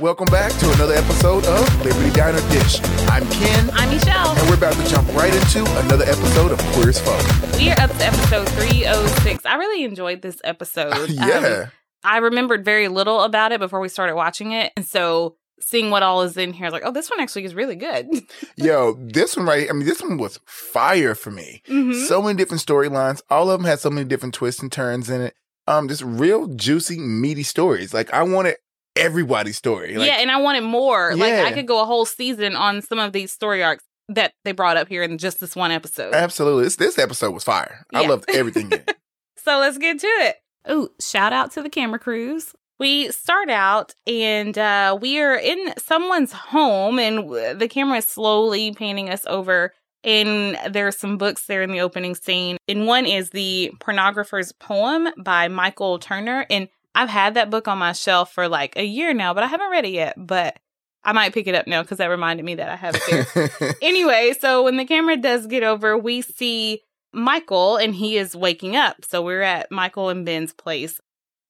Welcome back to another episode of Liberty Diner Dish. I'm Ken, I'm Michelle. and we're about to jump right into another episode of Queer as Folk. We are up to episode 306. I really enjoyed this episode. Um, yeah. I remembered very little about it before we started watching it. And so seeing what all is in here, I was like, oh, this one actually is really good. Yo, this one right, I mean, this one was fire for me. Mhm. So many different storylines. All of them had so many different twists and turns in it. Um, just real juicy, meaty stories. Like I wanted everybody's story. Like, yeah, and I wanted more. Like, I could go a whole season on some of these story arcs that they brought up here in just this one episode. absolutely. This this episode was fire. I loved everything in it. So let's get to it. Oh, shout out to the camera crews. We start out and uh, we are in someone's home, and the camera is slowly panning us over. And there are some books there in the opening scene. And one is The Pornographer's Poem by Michael Turner. And I've had that book on my shelf for like a year now, but I haven't read it yet. But I might pick it up now because that reminded me that I have it there anyway, so when the camera does get over, we see Michael and he is waking up. So we're at Michael and Ben's place.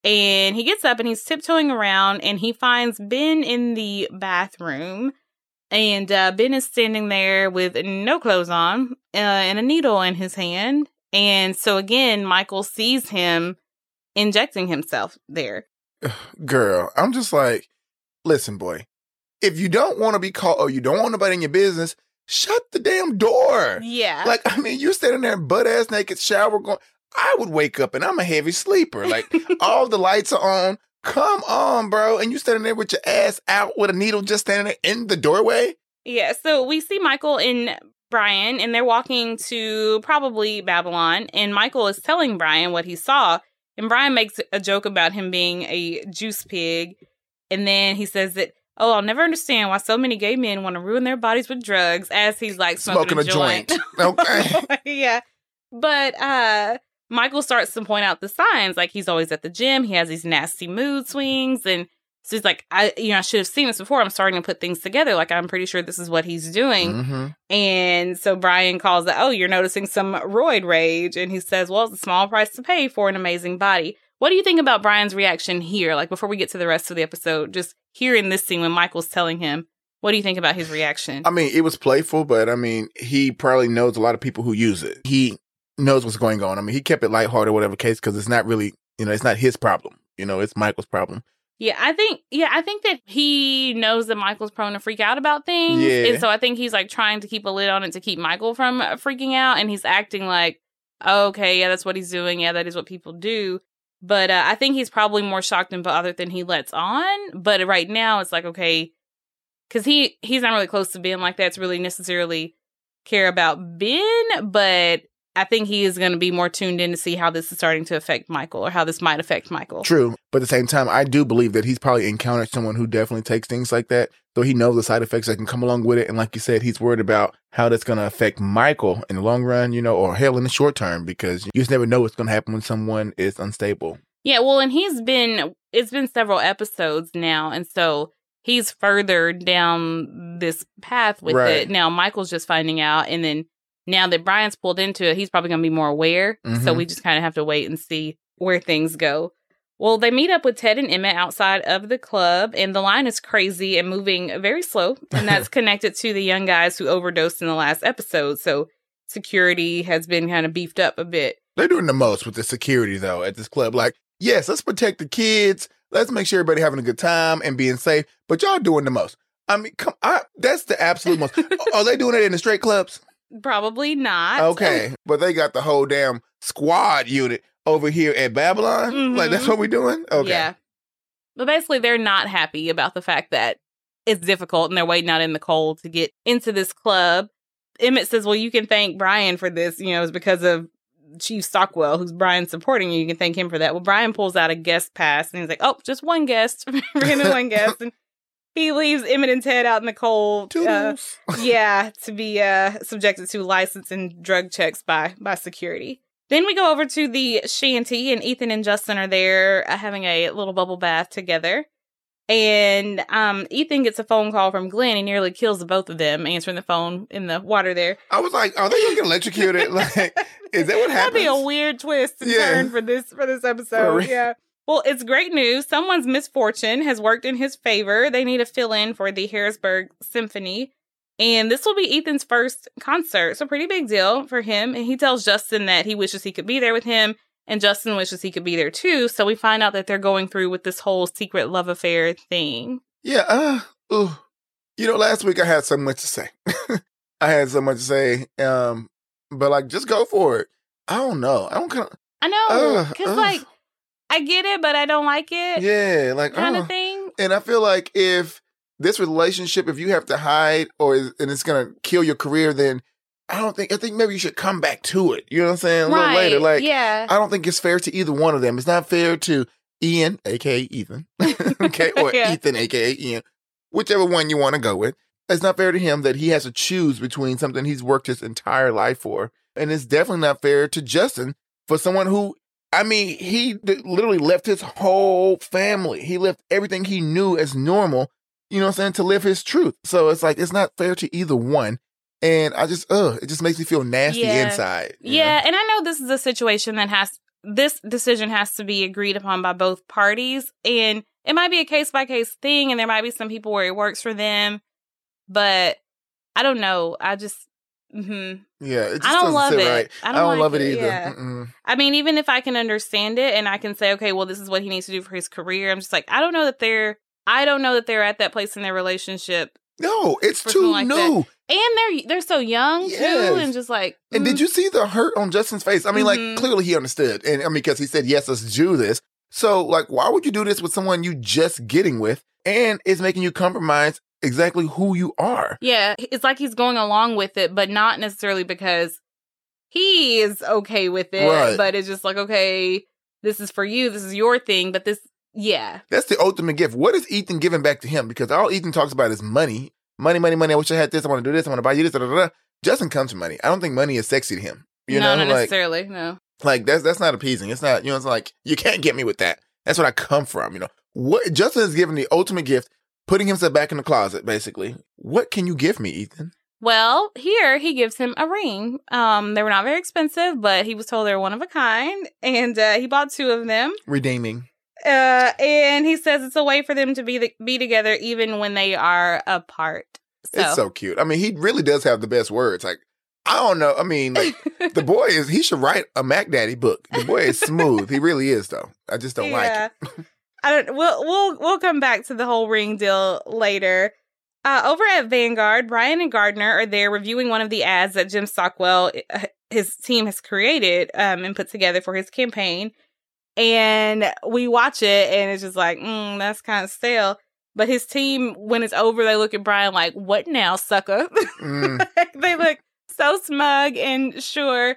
And he gets up and he's tiptoeing around and he finds Ben in the bathroom. And uh, Ben is standing there with no clothes on uh, and a needle in his hand. And so again, Michael sees him injecting himself there. Girl, I'm just like, listen, boy. If you don't want to be called or you don't want nobody in your business, shut the damn door. Yeah. Like, I mean, you're standing there butt ass naked, shower going. I would wake up and I'm a heavy sleeper. Like, all the lights are on. Come on, bro. And you standing there with your ass out with a needle just standing there in the doorway. Yeah, so we see Michael and Brian, and they're walking to probably Babylon, and Michael is telling Brian what he saw, and Brian makes a joke about him being a juice pig, and then he says that, oh, I'll never understand why so many gay men want to ruin their bodies with drugs, as he's like smoking, Smoking a joint. Okay. yeah, but uh, Michael starts to point out the signs, like he's always at the gym, he has these nasty mood swings, and so he's like, I, you know, I should have seen this before. I'm starting to put things together. Like, I'm pretty sure this is what he's doing. hmm And so Brian calls it, oh, you're noticing some roid rage. And he says, well, it's a small price to pay for an amazing body. What do you think about Brian's reaction here? Like, before we get to the rest of the episode, just hearing this scene when Michael's telling him, what do you think about his reaction? I mean, it was playful, but I mean, he probably knows a lot of people who use it. He knows what's going on. I mean, he kept it lighthearted, whatever case, because it's not really, you know, it's not his problem. You know, it's Michael's problem. Yeah, I think yeah, I think that he knows that Michael's prone to freak out about things. Yeah. And so I think he's like trying to keep a lid on it to keep Michael from uh, freaking out and he's acting like, okay, yeah, that's what he's doing. Yeah, that is what people do. But uh, I think he's probably more shocked and bothered than he lets on. But right now it's like, okay, cuz he he's not really close to Ben like that to really necessarily care about Ben, but I think he is going to be more tuned in to see how this is starting to affect Michael or how this might affect Michael. True. But at the same time, I do believe that he's probably encountered someone who definitely takes things like that. So he knows the side effects that can come along with it. And like you said, he's worried about how that's going to affect Michael in the long run, you know, or hell in the short term, because you just never know what's going to happen when someone is unstable. Yeah, well, and he's been it's been several episodes now, and so he's further down this path with Right. it. Now Michael's just finding out, and then now that Brian's pulled into it, he's probably gonna be more aware. So Mhm. we just kind of have to wait and see where things go. Well, they meet up with Ted and Emmett outside of the club, and the line is crazy and moving very slow. And that's connected to the young guys who overdosed in the last episode. So security has been kind of beefed up a bit. They're doing the most with the security though at this club. Like, yes, let's protect the kids. Let's make sure everybody having a good time and being safe. But y'all doing the most. I mean, come, I, that's the absolute most. Are they doing it in the straight clubs? Probably not. Okay, but they got the whole damn squad unit over here at Babylon. Like that's Mhm. what we're doing. Okay, Yeah. But basically, they're not happy about the fact that it's difficult and they're waiting out in the cold to get into this club. Emmett says, Well, you can thank Brian for this. You know, it's because of Chief Stockwell, who's Brian supporting you. You can thank him for that. Well, Brian pulls out a guest pass and he's like, Oh, just one guest. Random one guest. And he leaves Emmett head out in the cold. uh, yeah, to be uh, subjected to license and drug checks by by security. Then we go over to the shanty, and Ethan and Justin are there uh, having a little bubble bath together. And um, Ethan gets a phone call from Glenn. He nearly kills the both of them answering the phone in the water there. I was like, are they gonna get electrocuted? like, is that what happened? That'd be a weird twist and Yeah. turn for this for this episode. real. Yeah. Well, it's great news. Someone's misfortune has worked in his favor. They need to fill in for the Harrisburg Symphony. And this will be Ethan's first concert. So, pretty big deal for him. And he tells Justin that he wishes he could be there with him. And Justin wishes he could be there too. So, we find out that they're going through with this whole secret love affair thing. Yeah. Uh, ooh. You know, last week I had so much to say. I had so much to say. Um, but like, just go for it. I don't know. I don't kind of. I know. Because, Ugh, like, ugh. I get it, but I don't like it. Yeah, like Kind uh. of thing. And I feel like if this relationship, if you have to hide or and it's gonna kill your career, then I don't think I think maybe you should come back to it. You know what I'm saying? A little right. later, like yeah. I don't think it's fair to either one of them. It's not fair to Ian, aka Ethan, okay, or Yeah. Ethan, aka Ian, whichever one you want to go with. It's not fair to him that he has to choose between something he's worked his entire life for, and it's definitely not fair to Justin for someone who, I mean, he literally left his whole family. He left everything he knew as normal. You know what I'm saying to live his truth. So it's like it's not fair to either one. And I just, ugh, it just makes me feel nasty Yeah. inside. you know? Yeah, and I know this is a situation that has this decision has to be agreed upon by both parties, and it might be a case by case thing, and there might be some people where it works for them, but I don't know. I just, hmm Yeah, I don't love it. right. I I don't don't, like love it, it, either. yeah. I mean, even if I can understand it and I can say, okay, well, this is what he needs to do for his career, I'm just like, I don't know that they're, I don't know that they're at that place in their relationship, No, it's too like that. new. and they're they're so young too, and just like, And did mm, you see the hurt on Justin's face? I mean, Mhm. like clearly he understood, and I mean because he said yes, let's do this. So, like, why would you do this with someone you just getting with, and it's making you compromise exactly who you are? Yeah, it's like he's going along with it, but not necessarily because he is okay with it, Right. but it's just like, okay, this is for you, this is your thing, but this, yeah, That's the ultimate gift. What is Ethan giving back to him? Because all Ethan talks about is money, money, money, money. I wish I had this. I want to do this. I want to buy you this. Da, da, da. Justin comes to money. I don't think money is sexy to him. You no, know, not like necessarily, no. like that's that's not appeasing. It's not. You know, it's like you can't get me with that. That's what I come from. You know, what Justin is giving the ultimate gift, putting himself back in the closet. Basically, what can you give me, Ethan? Well, here he gives him a ring. Um, they were not very expensive, but he was told they're one of a kind, and uh, he bought two of them. Redeeming. Uh, and he says it's a way for them to be the, be together even when they are apart. So, It's so cute. I mean, he really does have the best words. Like, I don't know. I mean, like the boy is. He should write a Mac Daddy book. The boy is smooth. he really is, though. I just don't like it. I don't. We'll we'll we'll come back to the whole ring deal later. Uh, over at Vanguard, Brian and Gardner are there reviewing one of the ads that Jim Stockwell, uh, his team, has created um, and put together for his campaign. And we watch it, and it's just like, mm, that's kind of stale. But his team, when it's over, they look at Brian like, "What now, sucker?" Mm. they look so smug and sure.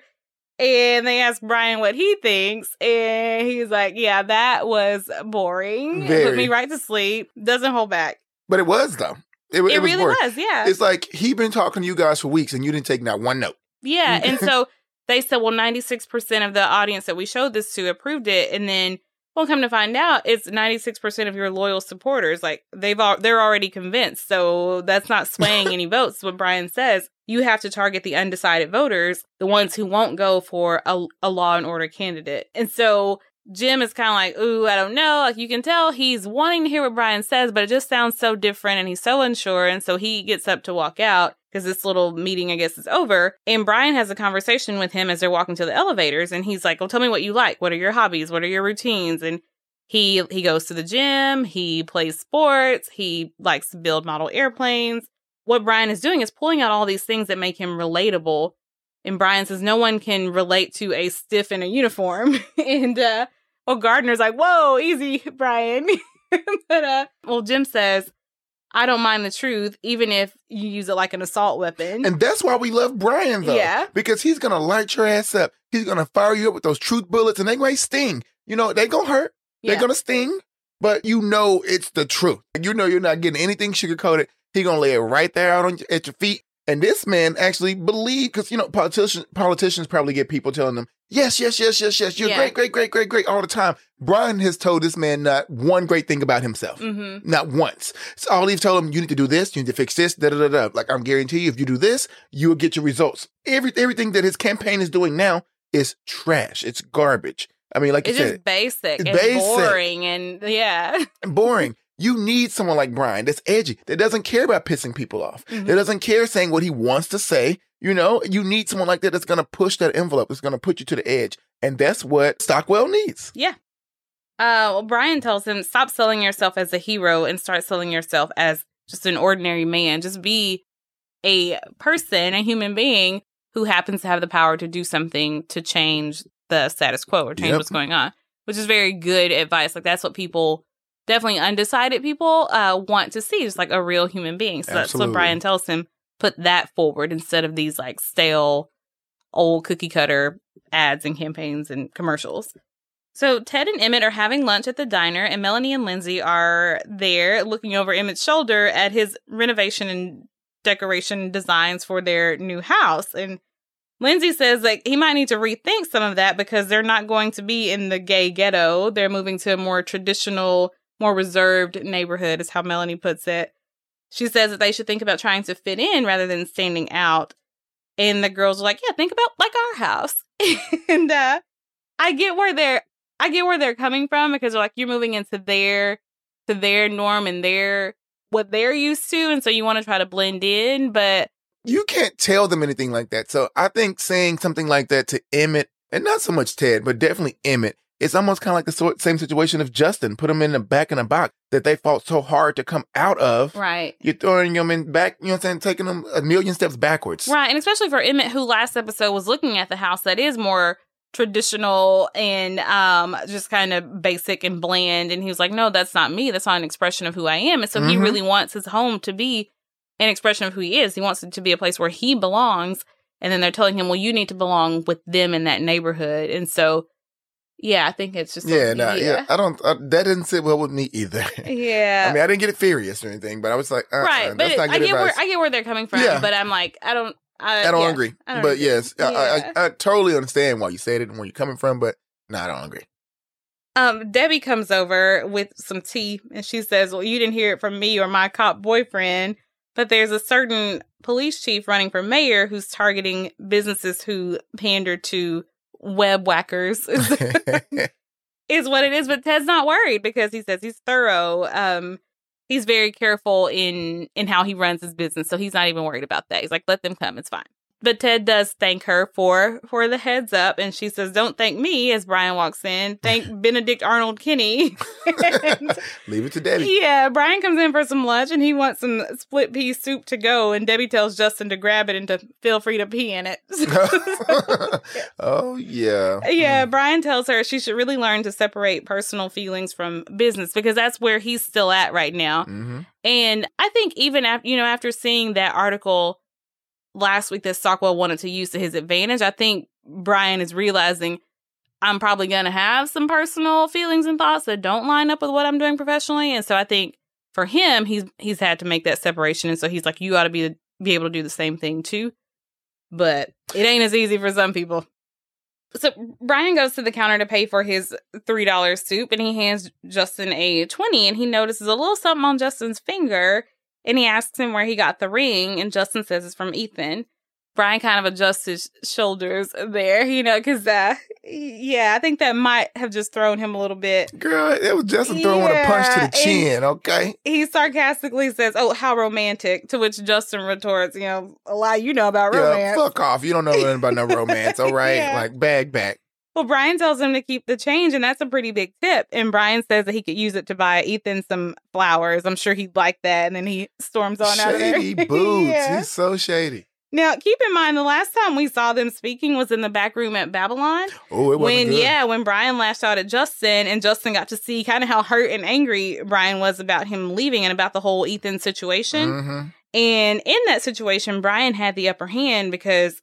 And they ask Brian what he thinks, and he's like, "Yeah, that was boring. It Put me right to sleep. Doesn't hold back. But it was though. It, It, it was really boring. was, yeah, It's like he been talking to you guys for weeks and you didn't take not one note. yeah." And so they said, "Well, ninety six percent of the audience that we showed this to approved it," and then. Well, come to find out, it's ninety six percent of your loyal supporters. Like they've all, they're already convinced. So that's not swaying any votes. What Brian says, you have to target the undecided voters, the ones who won't go for a, a law and order candidate. And so Jim is kind of like, ooh, I don't know. Like you can tell he's wanting to hear what Brian says, but it just sounds so different and he's so unsure. And so he gets up to walk out because this little meeting, I guess, is over. And Brian has a conversation with him as they're walking to the elevators. And he's like, well, tell me what you like. What are your hobbies? What are your routines? And he he goes to the gym, he plays sports, he likes to build model airplanes. What Brian is doing is pulling out all these things that make him relatable. And Brian says no one can relate to a stiff in a uniform. and uh well Gardner's like, whoa, easy, Brian. but uh well Jim says, I don't mind the truth, even if you use it like an assault weapon. And that's why we love Brian though. Yeah. Because he's gonna light your ass up. He's gonna fire you up with those truth bullets and they might sting. You know, they gonna hurt. yeah. They're gonna sting, but you know it's the truth. You know you're not getting anything sugarcoated. He gonna lay it right there out on, at your feet. And this man actually believed, because you know politicians politicians probably get people telling them, yes, yes, yes, yes, yes, you're Yeah. great, great, great, great, great all the time. Brian has told this man not one great thing about himself. hmm Not once. So all he's told him, you need to do this, you need to fix this, da da da da. Like I'm guarantee you, if you do this, you will get your results. Every everything that his campaign is doing now is trash. It's garbage. I mean, like It's you just said, basic It's basic. boring and yeah. boring. You need someone like Brian that's edgy, that doesn't care about pissing people off, Mhm. that doesn't care saying what he wants to say. You know, you need someone like that that's going to push that envelope, that's going to put you to the edge. And that's what Stockwell needs. Yeah. Uh, well, Brian tells him, stop selling yourself as a hero and start selling yourself as just an ordinary man. Just be a person, a human being who happens to have the power to do something to change the status quo or change Yep. what's going on, which is very good advice. Like, that's what people, definitely undecided people, uh, want to see, just like a real human being. So that's what Brian tells him. Put that forward instead of these like stale, old cookie cutter ads and campaigns and commercials. So Ted and Emmett are having lunch at the diner, and Melanie and Lindsay are there looking over Emmett's shoulder at his renovation and decoration designs for their new house. And Lindsay says like he might need to rethink some of that because they're not going to be in the gay ghetto. They're moving to a more traditional, more reserved neighborhood, is how Melanie puts it. She says that they should think about trying to fit in rather than standing out. And the girls are like, yeah, think about like our house. and uh I get where they're I get where they're coming from because they're like you're moving into their to their norm and their what they're used to, and so you want to try to blend in, but You can't tell them anything like that. So I think saying something like that to Emmett, and not so much Ted, but definitely Emmett, it's almost kind of like the same situation of Justin. Put them in the back in a box that they fought so hard to come out of. right. You're throwing them in back, you know what I'm saying? Taking them a million steps backwards. Right, and especially for Emmett, who last episode was looking at the house that is more traditional and um just kind of basic and bland, and he was like, "No, that's not me. That's not an expression of who I am." And so he Mhm. really wants his home to be an expression of who he is. He wants it to be a place where he belongs. And then they're telling him, "Well, you need to belong with them in that neighborhood." And so, yeah, I think it's just Yeah, nah, yeah. I don't, uh, that didn't sit well with me either. yeah. I mean, I didn't get it furious or anything, but I was like, uh, right, but it- not I get where. I get where they're coming from, Yeah. but I'm like, I don't, I, I don't yeah. agree. I don't but agree. yes, I, Yeah. I, I totally understand why you said it and where you're coming from, but no, I don't agree. Um, Debbie comes over with some tea and she says, Well, you didn't hear it from me or my cop boyfriend, but there's a certain police chief running for mayor who's targeting businesses who pander to web whackers, is, is what it is. But Ted's not worried because he says he's thorough. Um, he's very careful in in how he runs his business, so he's not even worried about that. He's like, let them come, it's fine. But Ted does thank her for for the heads up, and she says, "Don't thank me." As Brian walks in, thank Benedict Arnold Kinney. Leave it to Debbie. yeah, Brian comes in for some lunch, and he wants some split pea soup to go. And Debbie tells Justin to grab it and to feel free to pee in it. oh yeah. Yeah, Mm. Brian tells her she should really learn to separate personal feelings from business because that's where he's still at right now. hmm And I think even after you know after seeing that article last week that Stockwell wanted to use to his advantage, I think Brian is realizing I'm probably going to have some personal feelings and thoughts that don't line up with what I'm doing professionally, and so I think for him he's he's had to make that separation, and so he's like, you ought to be be able to do the same thing too, but it ain't as easy for some people. So Brian goes to the counter to pay for his three dollars soup, and he hands Justin a twenty, and he notices a little something on Justin's finger, and he asks him where he got the ring, and Justin says it's from Ethan. Brian kind of adjusts his shoulders there, you know, because uh, yeah, I think that might have just thrown him a little bit. Girl, it was just a throwing a punch to the chin, okay? He sarcastically says, "Oh, how romantic!" To which Justin retorts, "You know, a lot you know about romance. Yeah, romance." fuck off. You don't know nothing about no romance, all right? Yeah. Like bag back. Well, Brian tells him to keep the change, and that's a pretty big tip. And Brian says that he could use it to buy Ethan some flowers. I'm sure he'd like that. And then he storms on out of there. Shady boots. Yeah. He's so shady. Now, keep in mind, the last time we saw them speaking was in the back room at Babylon. Oh, it wasn't when, good. yeah, when Brian lashed out at Justin, and Justin got to see kind of how hurt and angry Brian was about him leaving and about the whole Ethan situation. Mhm. And in that situation, Brian had the upper hand because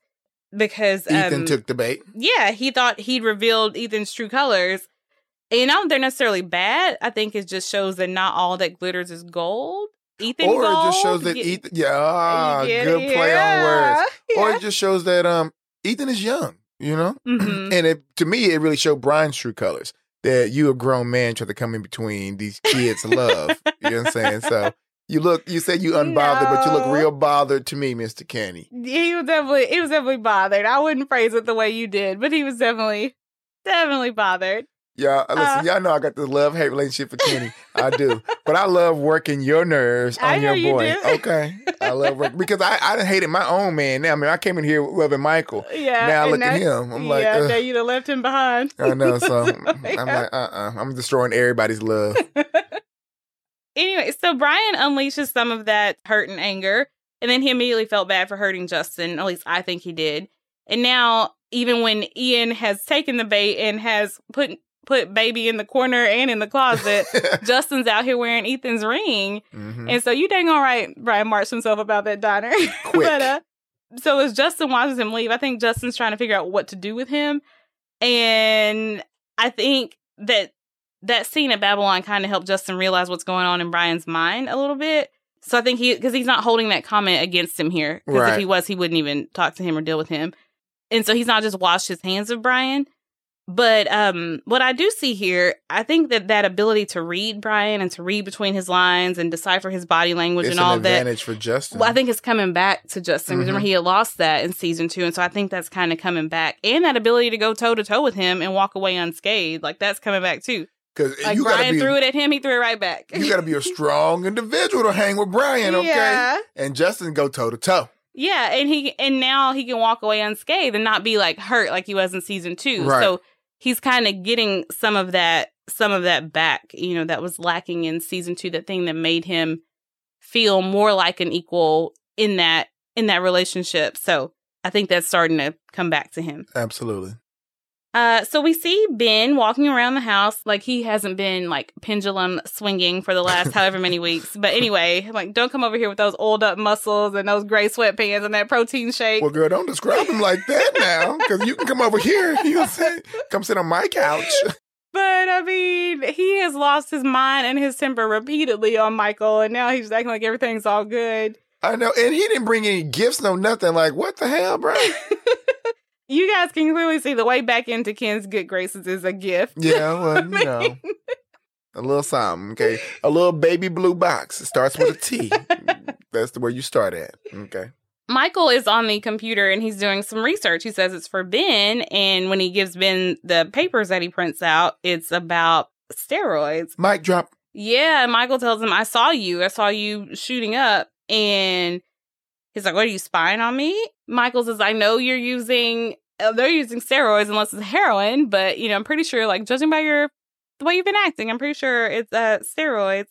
because Ethan um, took the bait. yeah, he thought he'd revealed Ethan's true colors. And I don't they're necessarily bad. I think it just shows that not all that glitters is gold. Ethan Or gold. it just shows that Ye- Ethan, yeah, ah, good it? play on words. Yeah. Or it just shows that um Ethan is young, you know? Mhm. And it to me, it really showed Brian's true colors. That you a grown man try to come in between these kids' love. You know what I'm saying? So you look, you said you unbothered, but you look real bothered to me, Mr. Kinney. he was definitely he was definitely bothered. I wouldn't phrase it the way you did, but he was definitely definitely bothered. Y'all, listen, Uh, y'all know I got this love hate relationship with Kinney. I do, but I love working your nerves I on your you boy. do. Okay, I love work because I I hated my own man. Now I mean I came in here loving Michael. Yeah. Now and look at him. I'm like, yeah, now you'd have left him behind. I know. So Yeah. I'm like, uh, uh-uh. I'm destroying everybody's love. Anyway, so Brian unleashes some of that hurt and anger, and then he immediately felt bad for hurting Justin. At least I think he did. And now, even when Ian has taken the bait and has put put baby in the corner and in the closet, Justin's out here wearing Ethan's ring. Mhm. And so you dang all right, Brian marched himself about that diner. Quick. but uh so as Justin watches him leave, I think Justin's trying to figure out what to do with him. And I think that that scene at Babylon kind of helped Justin realize what's going on in Brian's mind a little bit. So I think he because he's not holding that comment against him here. Because if he was, he wouldn't even talk to him or deal with him. And so he's not just washed his hands of Brian. But um, what I do see here, I think that that ability to read Brian and to read between his lines and decipher his body language it's and an all that, advantage for Justin. well, I think it's coming back to Justin. Remember, Mhm. he had lost that in season two, and so I think that's kind of coming back, and that ability to go toe to toe with him and walk away unscathed, like that's coming back too. Because Like you Brian be threw it at him, he threw it right back. you gotta be a strong individual to hang with Brian. Okay, Yeah, and Justin go toe to toe. yeah, and he and now he can walk away unscathed and not be like hurt like he was in season two. Right. So he's kind of getting some of that, some of that back. You know, that was lacking in season two. That thing that made him feel more like an equal in that in that relationship. So I think that's starting to come back to him. Absolutely. Uh, so we see Ben walking around the house like he hasn't been like pendulum swinging for the last however many weeks. But anyway, like don't come over here with those old up muscles and those gray sweatpants and that protein shake. Well, girl, don't describe him like that now, because you can come over here. You know what I'm saying? Come sit on my couch. But I mean, he has lost his mind and his temper repeatedly on Michael, and now he's acting like everything's all good. I know, and he didn't bring any gifts, no nothing. Like, what the hell, bro? you guys can clearly see the way back into Ken's good graces is a gift. Yeah, well, you mean- know, a little something. Okay, a little baby blue box. It starts with a T. That's the where you start at. Okay. Michael is on the computer and he's doing some research. He says it's for Ben, and when he gives Ben the papers that he prints out, it's about steroids. Mic drop. Yeah, Michael tells him, I saw you. I saw you shooting up. And he's like, What are you spying on me? Michael says, I know you're using uh, they're using steroids unless it's heroin, but you know, I'm pretty sure, like judging by your the way you've been acting, I'm pretty sure it's uh steroids.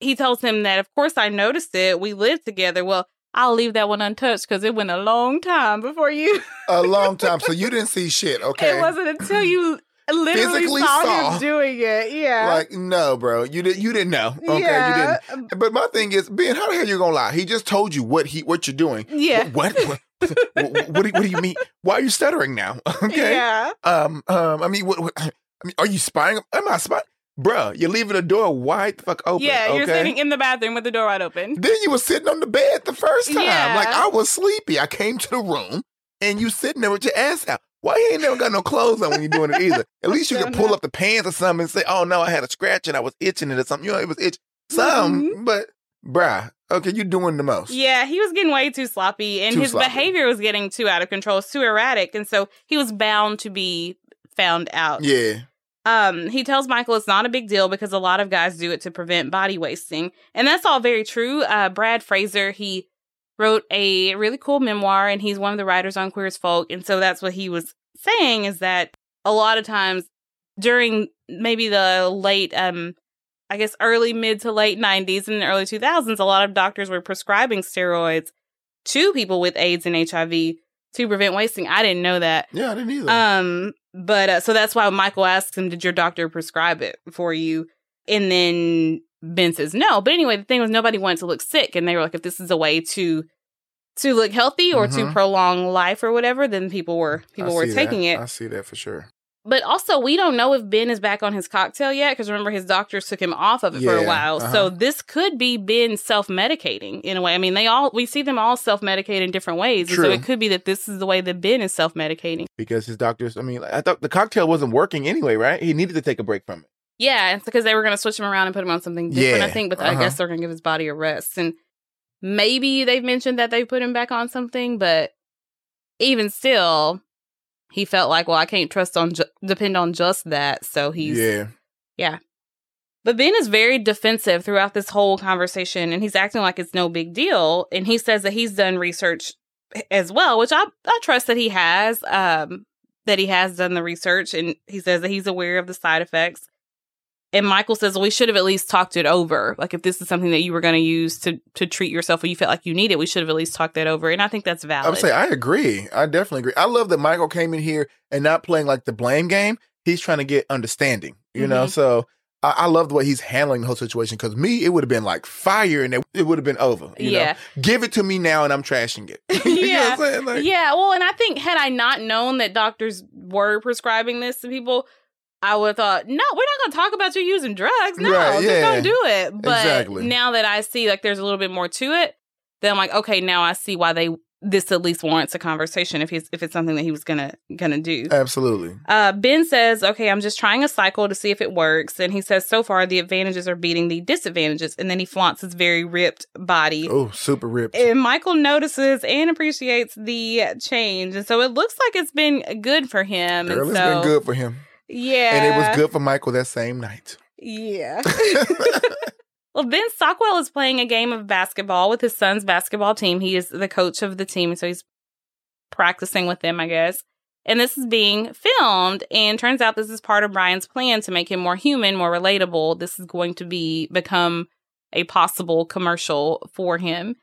He tells him that of course I noticed it. We lived together. Well, I'll leave that one untouched because it went a long time before you A long time. So you didn't see shit. Okay. it wasn't until you literally Physically saw, saw. him doing it. Yeah. Like no, bro. You didn't You didn't know. Okay, yeah. you didn't. But my thing is, Ben, how the hell you gonna lie? He just told you what he what you're doing. Yeah. What? What? what, what, what, do, what do you mean? Why are you stuttering now? Okay. Yeah. Um. Um. I mean, what, what? I mean, are you spying? Am I spying? Bruh, you're leaving the door wide the fuck open. Yeah, you're sitting in the bathroom with the door wide open. Then you were sitting on the bed the first time. Yeah. Like I was sleepy. I came to the room and you sitting there with your ass out. Why you ain't never got no clothes on when you're doing it either? At least you could pull know. up the pants or something and say, "Oh no, I had a scratch and I was itching it or something." You know, it was itch. Some, but bruh, okay, you doing the most. Mm-hmm. Yeah, he was getting way too sloppy and Too his sloppy. behavior was getting too out of control, too erratic, and so he was bound to be found out. Yeah. Um, he tells Michael it's not a big deal because a lot of guys do it to prevent body wasting. And that's all very true. Uh, Brad Fraser, he wrote a really cool memoir and he's one of the writers on Queer as Folk. And so that's what he was saying is that a lot of times during maybe the late, um, I guess early mid to late 90s and early 2000s, a lot of doctors were prescribing steroids to people with AIDS and HIV to prevent wasting. I didn't know that. Yeah, I didn't either. Um, but uh, so that's why Michael asks him, "Did your doctor prescribe it for you?" And then Ben says no. But anyway, the thing was nobody wanted to look sick, and they were like, if this is a way to to look healthy or to Mhm. prolong life or whatever, then people were people I were taking that. it. I see that for sure. But also, we don't know if Ben is back on his cocktail yet because remember his doctors took him off of it for a while. uh-huh. So this could be Ben self-medicating in a way. I mean, they all we see them all self-medicate in different ways, and so it could be that this is the way that Ben is self-medicating. Because his doctors, I mean, I thought the cocktail wasn't working anyway, right? He needed to take a break from it. Yeah, it's because they were going to switch him around and put him on something different, I think, but I uh-huh. guess they're going to give his body a rest. And maybe they've mentioned that they put him back on something, but even still, he felt like, well, I can't trust on ju- depend on just that. So he's yeah. But Ben is very defensive throughout this whole conversation and he's acting like it's no big deal. And he says that he's done research as well, which I, I trust that he has, um, that he has done the research and he says that he's aware of the side effects. And Michael says, well, we should have at least talked it over. Like if this is something that you were going to use to to treat yourself or you felt like you need it, we should have at least talked that over. And I think that's valid. I would say I agree. I definitely agree. I love that Michael came in here and not playing like the blame game. He's trying to get understanding, you know? Mhm. So I, I love the way he's handling the whole situation because me, it would have been like fire and it, it would have been over. You yeah. Know? Give it to me now and I'm trashing it. you know Yeah. what I'm saying? Like, yeah, well, and I think had I not known that doctors were prescribing this to people, I would have thought, no, we're not going to talk about you using drugs. No, Right, just yeah. don't do it. But Exactly. now that I see like there's a little bit more to it, then I'm like, okay, now I see why they this at least warrants a conversation if he's if it's something that he was gonna gonna do. Absolutely. Uh, ben says, okay, I'm just trying a cycle to see if it works. And he says, so far, the advantages are beating the disadvantages. And then he flaunts his very ripped body. Oh, super ripped. And Michael notices and appreciates the change. And so it looks like it's been good for him. Girl, and it's so, been good for him. Yeah. And it was good for Michael that same night. Yeah. well, Ben Stockwell is playing a game of basketball with his son's basketball team. He is the coach of the team. So he's practicing with them, I guess. And this is being filmed. And turns out this is part of Brian's plan to make him more human, more relatable. This is going to be become a possible commercial for him.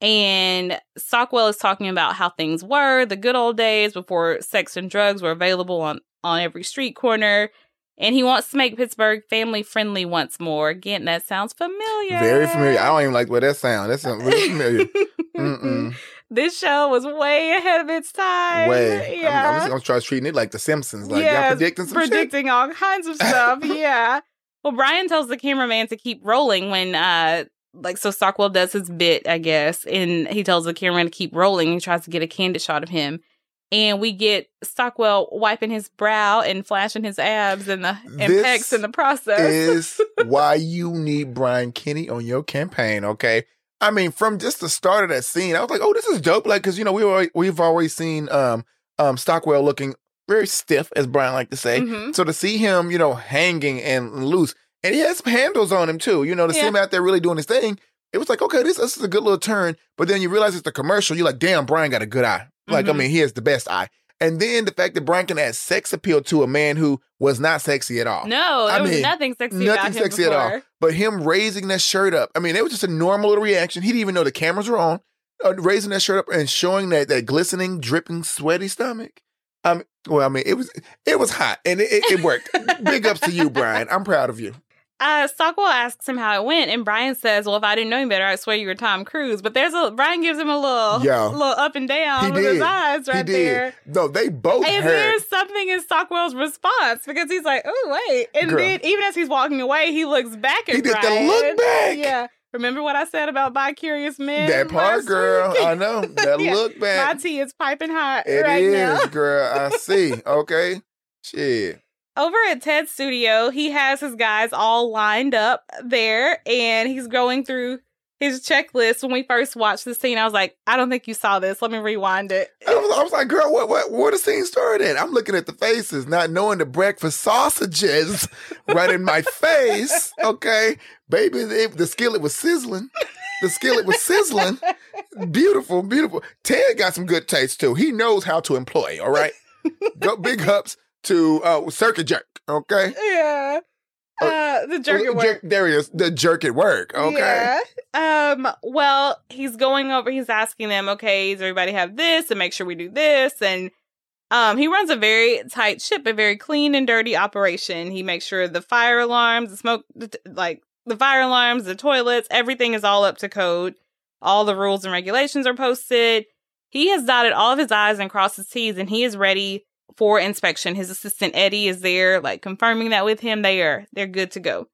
And Stockwell is talking about how things were, the good old days before sex and drugs were available on, on every street corner. And he wants to make Pittsburgh family friendly once more. Again, that sounds familiar. Very familiar. I don't even like way that sounds. That sounds really familiar. This show was way ahead of its time. Way. I'm, Yeah. I'm just gonna try treating it like The Simpsons. Like Yes, y'all predicting shit. all kinds of stuff. yeah. Well, Brian tells the cameraman to keep rolling when, uh, like, so Stockwell does his bit, I guess, and he tells the camera to keep rolling. He tries to get a candid shot of him. And we get Stockwell wiping his brow and flashing his abs and the and This pecs in the process. is why you need Brian Kinney on your campaign, okay? I mean, from just the start of that scene, I was like, "Oh, this is dope!" Like, because you know, we already, we've always seen um um Stockwell looking very stiff, as Brian like to say. Mhm. So to see him, you know, hanging and loose, and he has some handles on him too. You know, to see him out there really doing his thing, it was like, okay, this, this is a good little turn. But then you realize it's the commercial. You're like, damn, Brian got a good eye. Like, I Mhm. mean, he has the best eye. And then the fact that Brian can add sex appeal to a man who was not sexy at all. no, there I was mean, nothing sexy nothing about him sexy at all. But him raising that shirt up, I mean, it was just a normal little reaction. He didn't even know the cameras were on. Uh, raising that shirt up and showing that that glistening, dripping, sweaty stomach. Um, well, I mean, it was it was hot and it, it, it worked. Big ups to you, Brian. I'm proud of you. Uh, Stockwell asks him how it went, and Brian says, "Well, if I didn't know you better, I'd swear you were Tom Cruise." But there's a Brian gives him a little, Yeah. little up and down He with did. his eyes right he did. there. No, they both And heard. there's something in Stockwell's response because he's like, "Oh wait," and Girl. then even as he's walking away, he looks back at He did the Brian. look back. Yeah, remember what I said about bi-curious men? That part, girl. I know. That Yeah. look My tea is piping hot It is, right now. girl. I see. Okay. Shit. Over at Ted's studio, he has his guys all lined up there and he's going through his checklist. When we first watched the scene, I was like, I don't think you saw this. Let me rewind it. I was, I was like, girl, what, what, where the scene started at? I'm looking at the faces, not knowing the breakfast sausages right in my face. Okay. Baby, it, the skillet was sizzling. The skillet was sizzling. Beautiful, beautiful. Ted got some good taste too. He knows how to employ, all right? Go big ups to uh, Circuit Jerk, okay? Yeah. Uh, the jerk at work. Jerk- there he is. The jerk at work, okay? Yeah. Um, well, he's going over, he's asking them, okay, does everybody have this and make sure we do this? And um, he runs a very tight ship, a very clean and dirty operation. He makes sure the fire alarms, the smoke, like the fire alarms, the toilets, everything is all up to code. All the rules and regulations are posted. He has dotted all of his I's and crossed his T's, and he is ready for inspection. His assistant Eddie is there, like confirming that with him. They are they're good to go.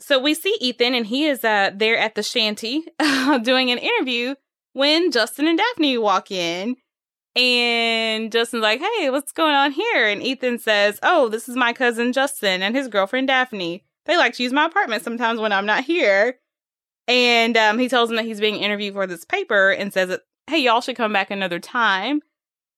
So we see Ethan, and he is uh, there at the shanty doing an interview when Justin and Daphne walk in. And Justin's like, "Hey, what's going on here?" And Ethan says, "Oh, this is my cousin Justin and his girlfriend Daphne. They like to use my apartment sometimes when I'm not here." And um, he tells him that he's being interviewed for this paper and says that, "Hey, y'all should come back another time."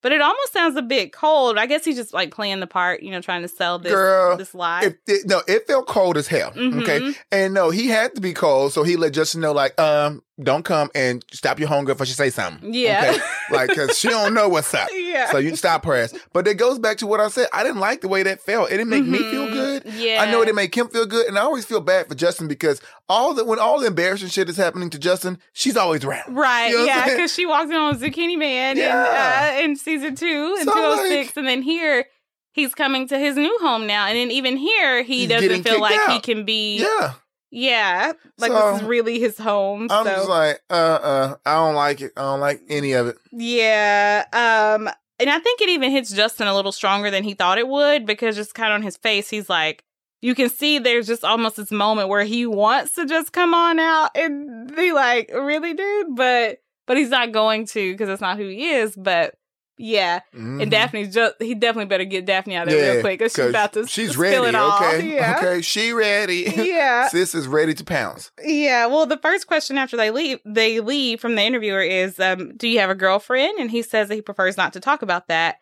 But it almost sounds a bit cold. I guess he's just like playing the part, you know, trying to sell this Girl, this lie. It, it, no, it felt cold as hell. Okay. Mhm. And no, he had to be cold, so he let Justin know, like, um, don't come and stop your homegirl before she say something. Yeah. Okay? Like, cause she don't know what's up. yeah. So you stop her ass. But it goes back to what I said. I didn't like the way that felt. It didn't make me feel Mhm. good. Yeah. I know it didn't make him feel good. And I always feel bad for Justin because all the when all the embarrassing shit is happening to Justin, she's always around. Right, You know yeah, because she walked in on Zucchini Man Yeah. in, uh, in season two and So, 206, like- and then here he's coming to his new home now, and then even here he doesn't feel like he can be, Yeah. yeah, like So, this is really his home. I'm so just like, uh uh, I don't like it. I don't like any of it. yeah, um, and I think it even hits Justin a little stronger than he thought it would because just kind of on his face, he's like. You can see there's just almost this moment where he wants to just come on out and be like, "Really, dude?" But but he's not going to because that's not who he is. But yeah, Mhm. and Daphne's just he definitely better get Daphne out of there real quick because she's about to she's spill ready. it all. Okay. Yeah. Okay. She ready. Yeah. Sis is ready to pounce. Yeah. Well, the first question after they leave, they leave from the interviewer is, um, "Do you have a girlfriend?" And he says that he prefers not to talk about that.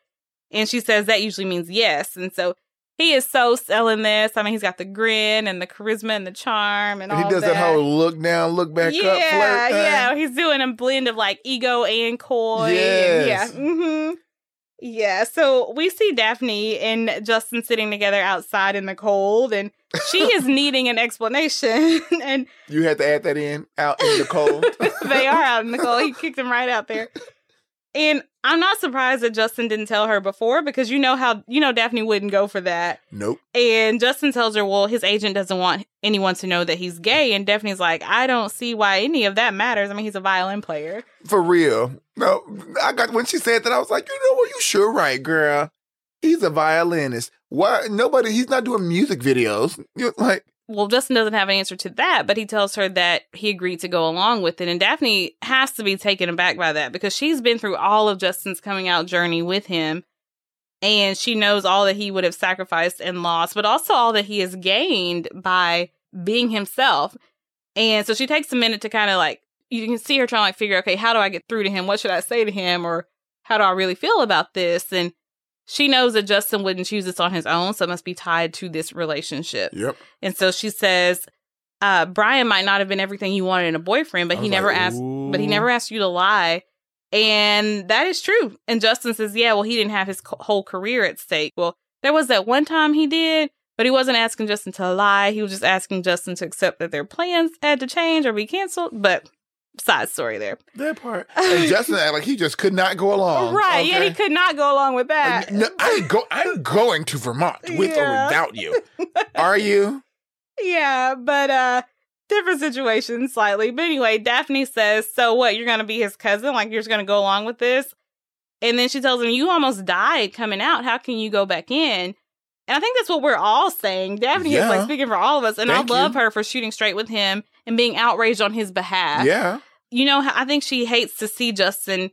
And she says that usually means yes. And so he is so selling this. I mean, he's got the grin and the charisma and the charm and, And he does that. that whole look down, look back yeah, up, thing. yeah. He's doing a blend of like ego and coy. Yes. And yeah. hmm Yeah. So we see Daphne and Justin sitting together outside in the cold, and she is needing an explanation. and You had to add that in out in the cold. they are out in the cold. He kicked them right out there. And I'm not surprised that Justin didn't tell her before because you know how you know Daphne wouldn't go for that. nope. And Justin tells her, well, his agent doesn't want anyone to know that he's gay. And Daphne's like, I don't see why any of that matters. I mean, he's a violin player. For real. No, I got when she said that, I was like, you know what? You sure right, girl. He's a violinist. Why nobody? He's not doing music videos. You're like, Well, Justin doesn't have an answer to that, but he tells her that he agreed to go along with it. And Daphne has to be taken aback by that because she's been through all of Justin's coming out journey with him. And she knows all that he would have sacrificed and lost, but also all that he has gained by being himself. And so she takes a minute to kind of like, you can see her trying to like figure, okay, how do I get through to him? What should I say to him? Or how do I really feel about this? And she knows that Justin wouldn't choose this on his own, so it must be tied to this relationship. yep. And so she says, uh, Brian might not have been everything you wanted in a boyfriend, but he never like, asked but he never asked you to lie. And that is true. And Justin says, yeah, well, he didn't have his co- whole career at stake. Well, there was that one time he did, but he wasn't asking Justin to lie. He was just asking Justin to accept that their plans had to change or be canceled. But side story there. that part. And Justin act like he just could not go along. right. Yeah, he could not go along with that. No, I go. I'm going to Vermont with Yeah. or without you. Are you? yeah, but uh different situation slightly. But anyway, Daphne says, "So what? You're going to be his cousin? Like you're just going to go along with this?" And then she tells him, "You almost died coming out. How can you go back in?" And I think that's what we're all saying. Daphne is like speaking for all of us, and Thank I love you. her for shooting straight with him and being outraged on his behalf. Yeah. You know, I think she hates to see Justin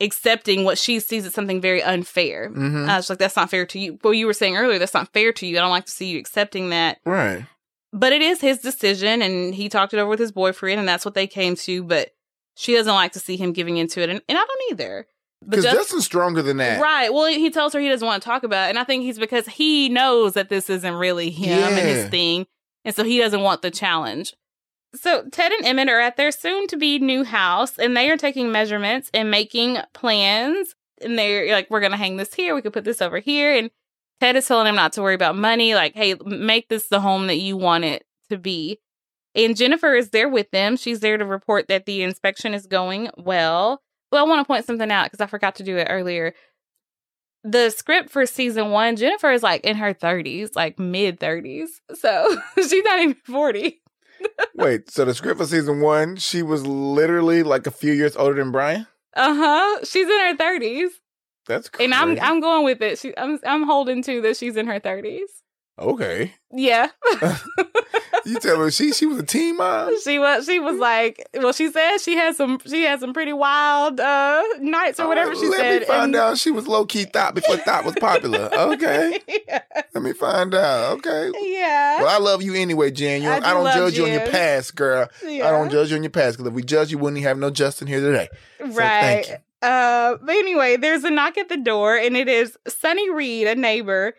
accepting what she sees as something very unfair. hmm Uh, she's like, "That's not fair to you." Well, you were saying earlier, that's not fair to you. I don't like to see you accepting that right. but it is his decision and he talked it over with his boyfriend and that's what they came to but she doesn't like to see him giving into it and, and i don't either Because just, Justin's stronger than that. right well he tells her he doesn't want to talk about it and i think he's because he knows that this isn't really him and his thing and so he doesn't want the challenge so ted and emmett are at their soon to be new house and they are taking measurements and making plans and they're like we're gonna hang this here we could put this over here and Ted is telling him not to worry about money. Like, hey, make this the home that you want it to be. And Jennifer is there with them. She's there to report that the inspection is going well. Well, I want to point something out because I forgot to do it earlier. The script for season one, Jennifer is like in her 30s, like mid 30s. So she's not even 40. Wait. So the script for season one, she was literally like a few years older than Brian. Uh huh. She's in her 30s. That's crazy. And I'm I'm going with it. She, I'm I'm holding to that she's in her 30s. Okay. Yeah. You tell me she she was a teen mom. she was she was like well she said she had some she had some pretty wild uh nights or whatever she Let said me find and- out she was low key thought before thought was popular. Okay. yeah, Let me find out. Okay. yeah. Well, I love you anyway, Jen. You I I, do don't love judge you on your past, girl. yeah. I don't judge you on your past because if we judge you, we wouldn't have no Justin here today. So right Uh, but anyway, there's a knock at the door, and it is Sunny Reed, a neighbor,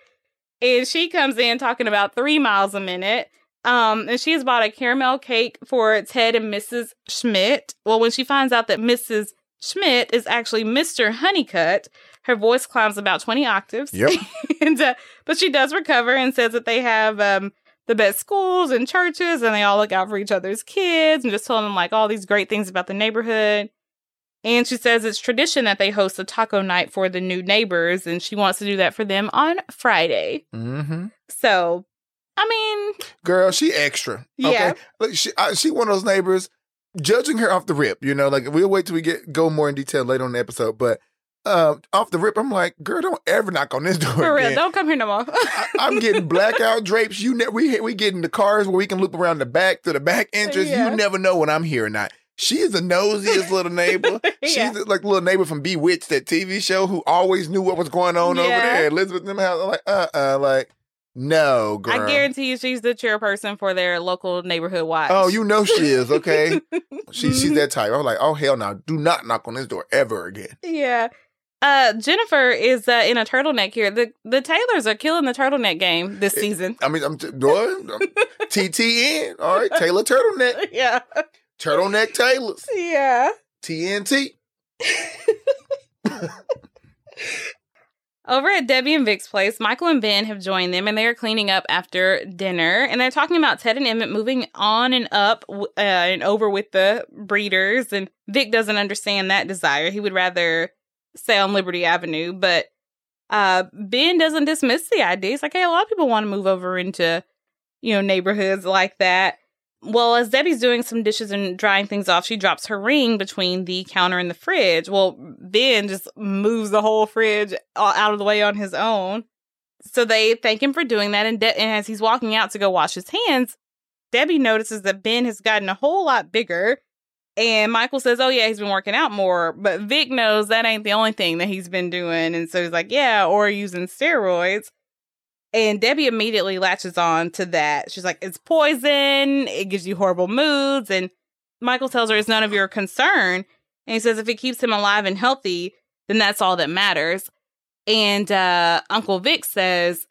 and she comes in talking about three miles a minute. Um, and she has bought a caramel cake for Ted and Mrs. Schmidt. Well, when she finds out that Mrs. Schmidt is actually Mr. Honeycutt, her voice climbs about 20 octaves. Yep. and, uh, but she does recover and says that they have um, the best schools and churches and they all look out for each other's kids and just telling them like all these great things about the neighborhood. And she says it's tradition that they host a taco night for the new neighbors and she wants to do that for them on Friday. Mm-hmm. So, I mean, Girl, she extra. Yeah. Okay? Look, she I, she one of those neighbors. Judging her off the rip, you know, like we'll wait till we get go more in detail later on the episode. But uh, off the rip, I'm like, girl, don't ever knock on this door. for real, again. don't come here no more. I, I'm getting blackout drapes. You ne- we we get in the cars where we can loop around the back to the back entrance. Yeah. You never know when I'm here or not. She is the nosiest little neighbor. She's Yeah. the, like little neighbor from Bewitched, that TV show, who always knew what was going on over there. Elizabeth them house. I'm like, uh, uh like, no, girl. I guarantee you she's the chairperson for their local neighborhood watch. Oh, you know she is okay. she she's Mhm. that type. I was like, oh hell no, do not knock on this door ever again. Yeah. Uh, Jennifer is uh, in a turtleneck here. The the Taylors are killing the turtleneck game this season. I mean, I'm t- I'm TTN. All right, Taylor turtleneck, yeah. Turtleneck Taylors, Yeah. TNT. Over at Debbie and Vic's place, Michael and Ben have joined them and they are cleaning up after dinner. And they're talking about Ted and Emmett moving on and up uh, and over with the breeders. And Vic doesn't understand that desire. He would rather stay on Liberty Avenue. But uh, Ben doesn't dismiss the idea. He's like, hey, a lot of people want to move over into, you know, neighborhoods like that. Well, as Debbie's doing some dishes and drying things off, she drops her ring between the counter and the fridge. Well, Ben just moves the whole fridge out of the way on his own. So they thank him for doing that. And, De- and as he's walking out to go wash his hands, Debbie notices that Ben has gotten a whole lot bigger. And Michael says, Oh, yeah, he's been working out more. But Vic knows that ain't the only thing that he's been doing. And so he's like, Yeah, or using steroids. And Debbie immediately latches on to that. She's like, It's poison. It gives you horrible moods. And Michael tells her it's none of your concern. And he says, If it keeps him alive and healthy, then that's all that matters. And uh, Uncle Vic says,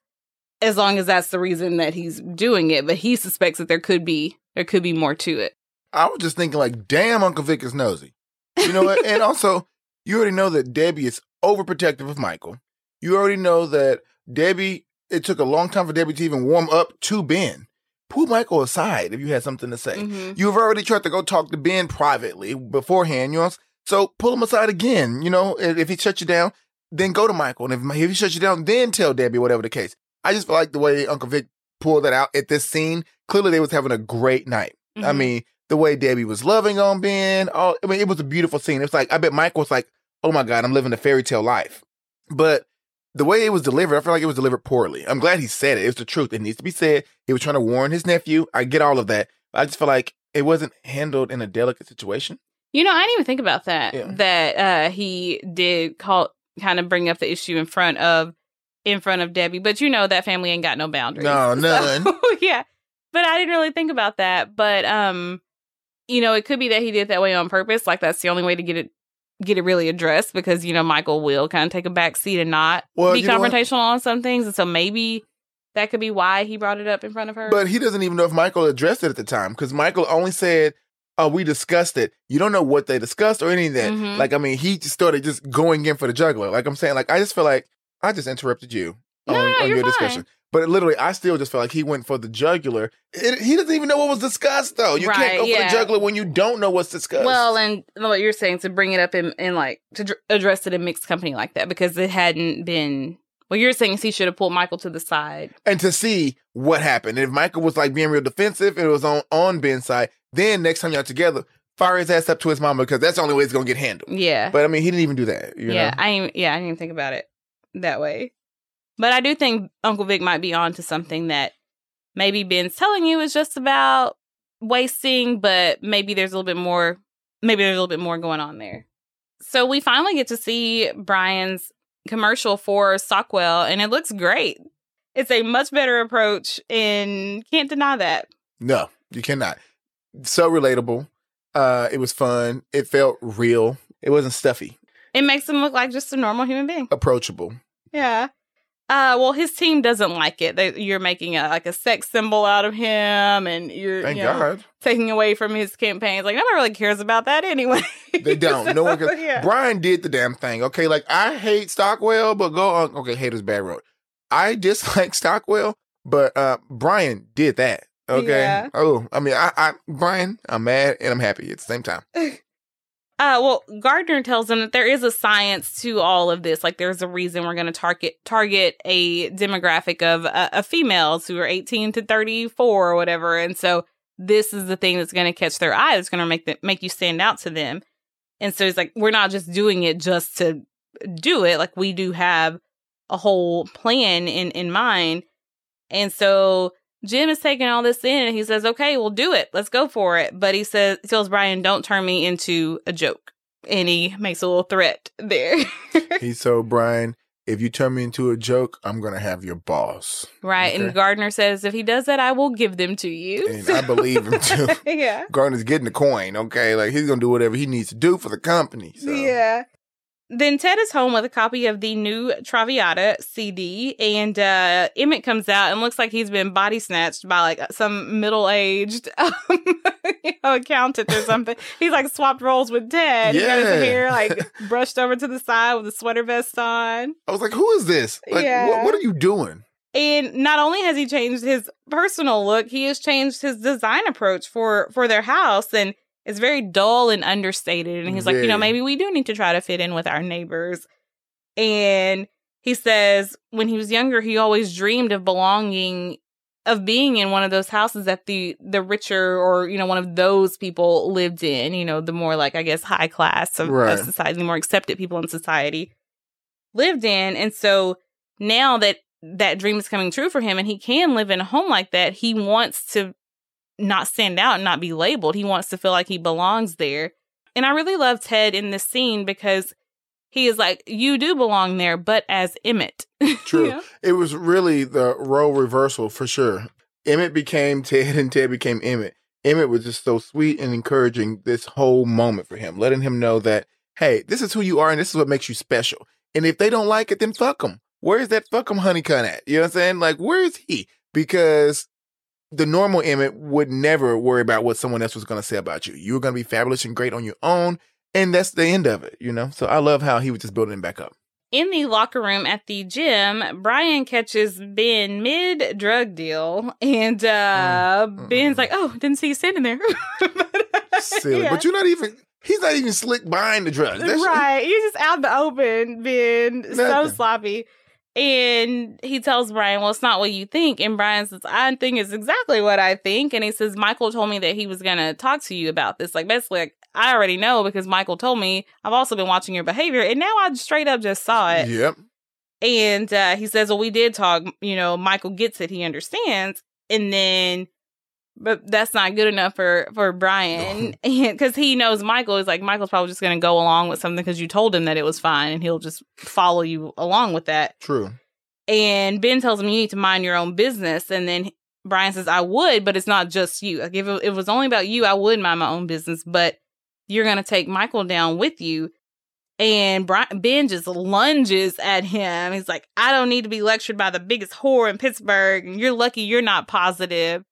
as long as that's the reason that he's doing it, but he suspects that there could be there could be more to it. I was just thinking, like, damn, Uncle Vic is nosy. You know what? and also, you already know that Debbie is overprotective of Michael. You already know that Debbie. It took a long time for Debbie to even warm up to Ben. Pull Michael aside if you had something to say. Mhm. You've already tried to go talk to Ben privately beforehand, you know. So pull him aside again. You know, if if he shuts you down, then go to Michael, and if, if he shuts you down, then tell Debbie whatever the case. I just feel like the way Uncle Vic pulled that out at this scene. Clearly, they was having a great night. I Mhm. mean, the way Debbie was loving on Ben. Oh, I mean, it was a beautiful scene. It was like I bet Michael was like, "Oh my God, I'm living a fairy tale life," but the way it was delivered, I feel like it was delivered poorly. I'm glad he said it. It's the truth. It needs to be said. He was trying to warn his nephew. I get all of that. I just feel like it wasn't handled in a delicate situation. You know, I didn't even think about that. Yeah. That uh he did call kind of bring up the issue in front of in front of Debbie, but you know that family ain't got no boundaries. No, none. So, yeah. But I didn't really think about that. But um, you know, it could be that he did it that way on purpose. Like that's the only way to get it get it really addressed because you know Michael will kind of take a back seat and not Well, be you know what? confrontational on some things, and so maybe that could be why he brought it up in front of her. But he doesn't even know if Michael addressed it at the time because Michael only said, "Oh, we discussed it." You don't know what they discussed or any of that. Mhm. Like, I mean, he just started just going in for the juggler. Like I'm saying, like I just feel like I just interrupted you No, on, no, on you're your fine. discussion. But literally, I still just felt like he went for the jugular. It, he doesn't even know what was discussed, though. You Right, can't go for the jugular when you don't know what's discussed. Well, and what you're saying to bring it up in, in like to dr- address it in mixed company like that because it hadn't been. What you're saying is he should have pulled Michael to the side. and to see what happened. And if Michael was like being real defensive and it was on on Ben's side, then next time y'all together, fire his ass up to his mama because that's the only way it's gonna get handled. Yeah, But I mean, he didn't even do that. You yeah. know? I yeah, I didn't even think about it that way. But I do think Uncle Vic might be on to something that maybe Ben's telling you is just about wasting, but maybe there's a little bit more. Maybe there's a little bit more going on there. So we finally get to see Brian's commercial for Stockwell, and it looks great. It's a much better approach, and can't deny that. No, you cannot. So relatable. Uh, it was fun. It felt real. It wasn't stuffy. It makes him look like just a normal human being. Approachable. Yeah. Uh, well, his team doesn't like it. They, you're making a like a sex symbol out of him, and you're Thank you know, God. taking away from his campaigns. Like nobody really cares about that anyway. They don't. no one So, can. yeah. Brian did the damn thing. Okay, like I hate Stockwell, but go on. Okay, hate is bad road. I dislike Stockwell, but uh Brian did that. Okay. Yeah. Oh, I mean, I, I Brian, I'm mad and I'm happy at the same time. Uh, well, Gardner tells them that there is a science to all of this. Like, there's a reason we're going to target target a demographic of uh, of females who are 18 to 34 or whatever, and so this is the thing that's going to catch their eye. That's going to make them make you stand out to them. And so it's like we're not just doing it just to do it. Like we do have a whole plan in in mind. And so Jim is taking all this in and he says, okay, we'll do it. Let's go for it. But he says, tells Brian, don't turn me into a joke. And he makes a little threat there. He told Brian, if you turn me into a joke, I'm gonna have your boss. right. Okay. And Gardner says, if he does that, I will give them to you. And I believe him too. yeah. Gardner's getting the coin, okay? Like he's gonna do whatever he needs to do for the company. So. Yeah. Then Ted is home with a copy of the new Traviata CD, and uh, Emmett comes out and looks like he's been body snatched by like some middle aged um, you know, accountant or something. he's like swapped roles with Ted. He's got his hair like brushed over to the side with a sweater vest on. I was like, who is this? Like, Yeah. what, what are you doing? And not only has he changed his personal look, he has changed his design approach for for their house and it's very dull and understated. And he's like, you know, maybe we do need to try to fit in with our neighbors. And he says when he was younger, he always dreamed of belonging of being in one of those houses that the the richer or you know one of those people lived in you know the more like i guess high class of, Right. of society the more accepted people in society lived in and so now that that dream is coming true for him and he can live in a home like that he wants to not stand out and not be labeled he wants to feel like he belongs there and i really love ted in this scene because he is like you do belong there but as emmett True. You know? It was really the role reversal for sure. Emmett became Ted and Ted became Emmett. Emmett was just so sweet and encouraging this whole moment for him, letting him know that, hey, this is who you are and this is what makes you special. And if they don't like it, then fuck them. Where's that fuck 'em honey cunt at? You know what I'm saying? Like, where is he? Because the normal Emmett would never worry about what someone else was going to say about you. You were going to be fabulous and great on your own. And that's the end of it, you know? So I love how he was just building back up. In the locker room at the gym, Brian catches Ben mid drug deal, and uh, Mm, mm, Ben's mm. like, "Oh, didn't see you standing there." Silly. Yeah. But you're not even, he's not even slick behind the drugs. That shit- right? You're just out in the open, Ben. So sloppy. And he tells Brian, "Well, it's not what you think." And Brian says, "I think it's exactly what I think." And he says, "Michael told me that he was gonna talk to you about this. Like, basically, like, I already know because Michael told me. I've also been watching your behavior, and now I straight up just saw it." Yep. And uh, he says, Well, we did talk. You know, Michael gets it. He understands. And then, but that's not good enough for, for Brian. Because he knows Michael is like, Michael's probably just going to go along with something because you told him that it was fine and he'll just follow you along with that. True. And Ben tells him, You need to mind your own business. And then Brian says, I would, but it's not just you. Like, if it, it was only about you, I would mind my own business. But you're going to take Michael down with you. And Brian, Ben just lunges at him. He's like, I don't need to be lectured by the biggest whore in Pittsburgh. And you're lucky you're not positive.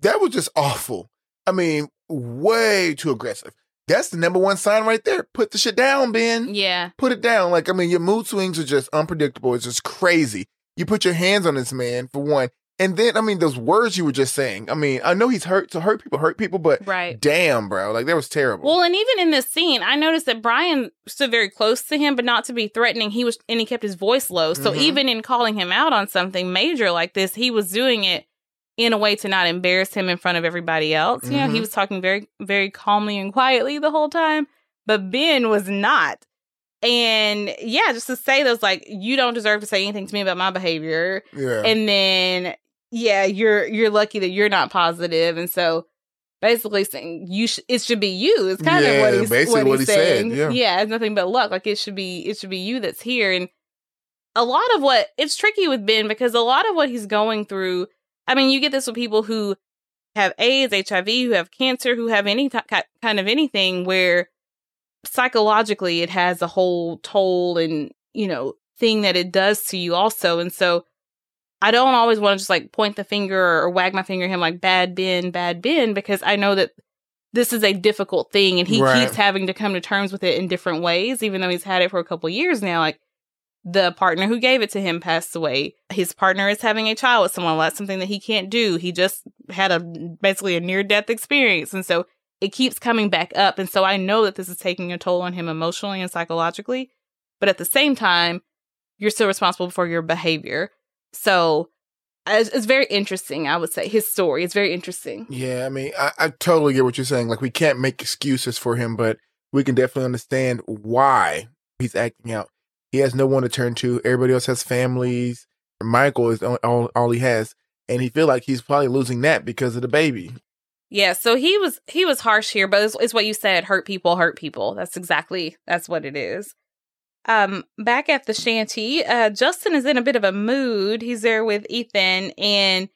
That was just awful. I mean, way too aggressive. That's the number one sign right there. Put the shit down, Ben. Yeah. Put it down. Like, I mean, your mood swings are just unpredictable. It's just crazy. You put your hands on this man, for one. And then, I mean, those words you were just saying. I mean, I know he's hurt, so hurt people hurt people, but Right. damn, bro. Like, that was terrible. Well, and even in this scene, I noticed that Brian stood very close to him, but not to be threatening. He was, and he kept his voice low. So Mhm. even in calling him out on something major like this, he was doing it in a way to not embarrass him in front of everybody else. You know, he Mhm. was talking very, very calmly and quietly the whole time, but Ben was not. And yeah, just to say those like, you don't deserve to say anything to me about my behavior yeah. and then yeah you're you're lucky that you're not positive and so basically saying you sh- it should be you it's kind Yeah, of what he's basically what what he's he said, saying yeah. it's nothing but luck like it should be it should be you that's here and a lot of what it's tricky with ben because a lot of what he's going through i mean you get this with people who have aids hiv who have cancer who have any t- kind of anything where psychologically it has a whole toll and, you know, thing that it does to you also. And so I don't always want to just like point the finger or, wag my finger at him like bad Ben, bad Ben, because I know that this is a difficult thing and he Right. keeps having to come to terms with it in different ways, even though he's had it for a couple years now. Like the partner who gave it to him passed away. His partner is having a child with someone. That's something that he can't do. He just had a basically a near death experience. And so it keeps coming back up. And so I know that this is taking a toll on him emotionally and psychologically. But at the same time, you're still responsible for your behavior. So it's, it's very interesting, I would say. His story is very interesting. Yeah, I mean, I, I totally get what you're saying. Like, we can't make excuses for him, but we can definitely understand why he's acting out. He has no one to turn to. Everybody else has families. Michael is all, all, he has, and he feel like he's probably losing that because of the baby. Yeah, so he was he was harsh here, but it's, it's what you said: hurt people, hurt people. That's exactly that's what it is. Um, back at the shanty, uh, Justin is in a bit of a mood. He's there with Ethan, and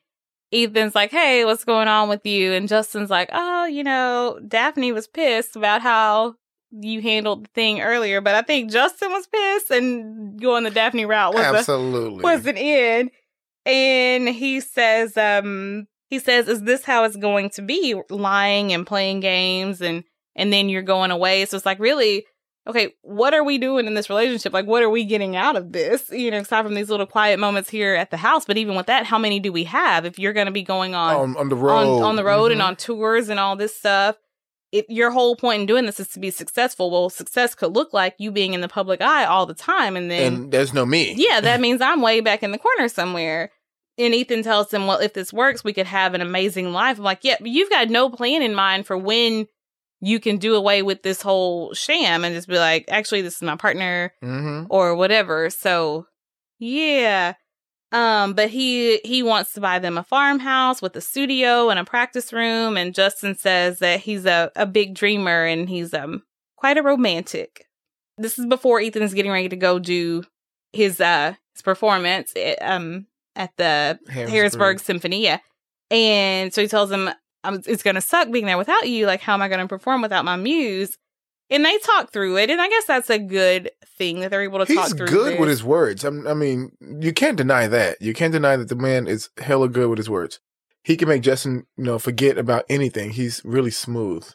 Ethan's like, "Hey, what's going on with you?" And Justin's like, "Oh, you know, Daphne was pissed about how you handled the thing earlier, but I think Justin was pissed, and going the Daphne route was a, Absolutely. wasn't in. And he says, um, he says, is this how it's going to be? Lying and playing games and and then you're going away. So it's like really, okay, what are we doing in this relationship? Like what are we getting out of this? You know, aside from these little quiet moments here at the house, but even with that, how many do we have if you're gonna be going on on, on the road. on, on the road and Mhm. on tours and all this stuff. If your whole point in doing this is to be successful, well, success could look like you being in the public eye all the time, and then and there's no me. yeah, that means I'm way back in the corner somewhere. And Ethan tells him, well, if this works, we could have an amazing life. I'm like, yeah, but you've got no plan in mind for when you can do away with this whole sham and just be like, actually, this is my partner hmm or whatever. So, yeah. Um, but he he wants to buy them a farmhouse with a studio and a practice room. And Justin says that he's a, a big dreamer and he's um quite a romantic. This is before Ethan is getting ready to go do his uh his performance eh, um at the Harrisburg Symphonia. And so he tells him, um, it's going to suck being there without you. Like, how am I going to perform without my muse? And they talk through it. And I guess that's a good thing that they're able to talk through. He's good this. with his words. I'm, I mean, you can't deny that. You can't deny that the man is hella good with his words. He can make Justin, you know, forget about anything. He's really smooth.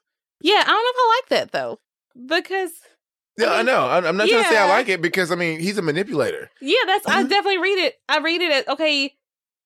Yeah, I don't know if I like that though. Because, Yeah, I mean, know. I'm not trying to say I like it because I mean he's a manipulator. yeah, that's, I Mhm. definitely read it. I read it as, okay,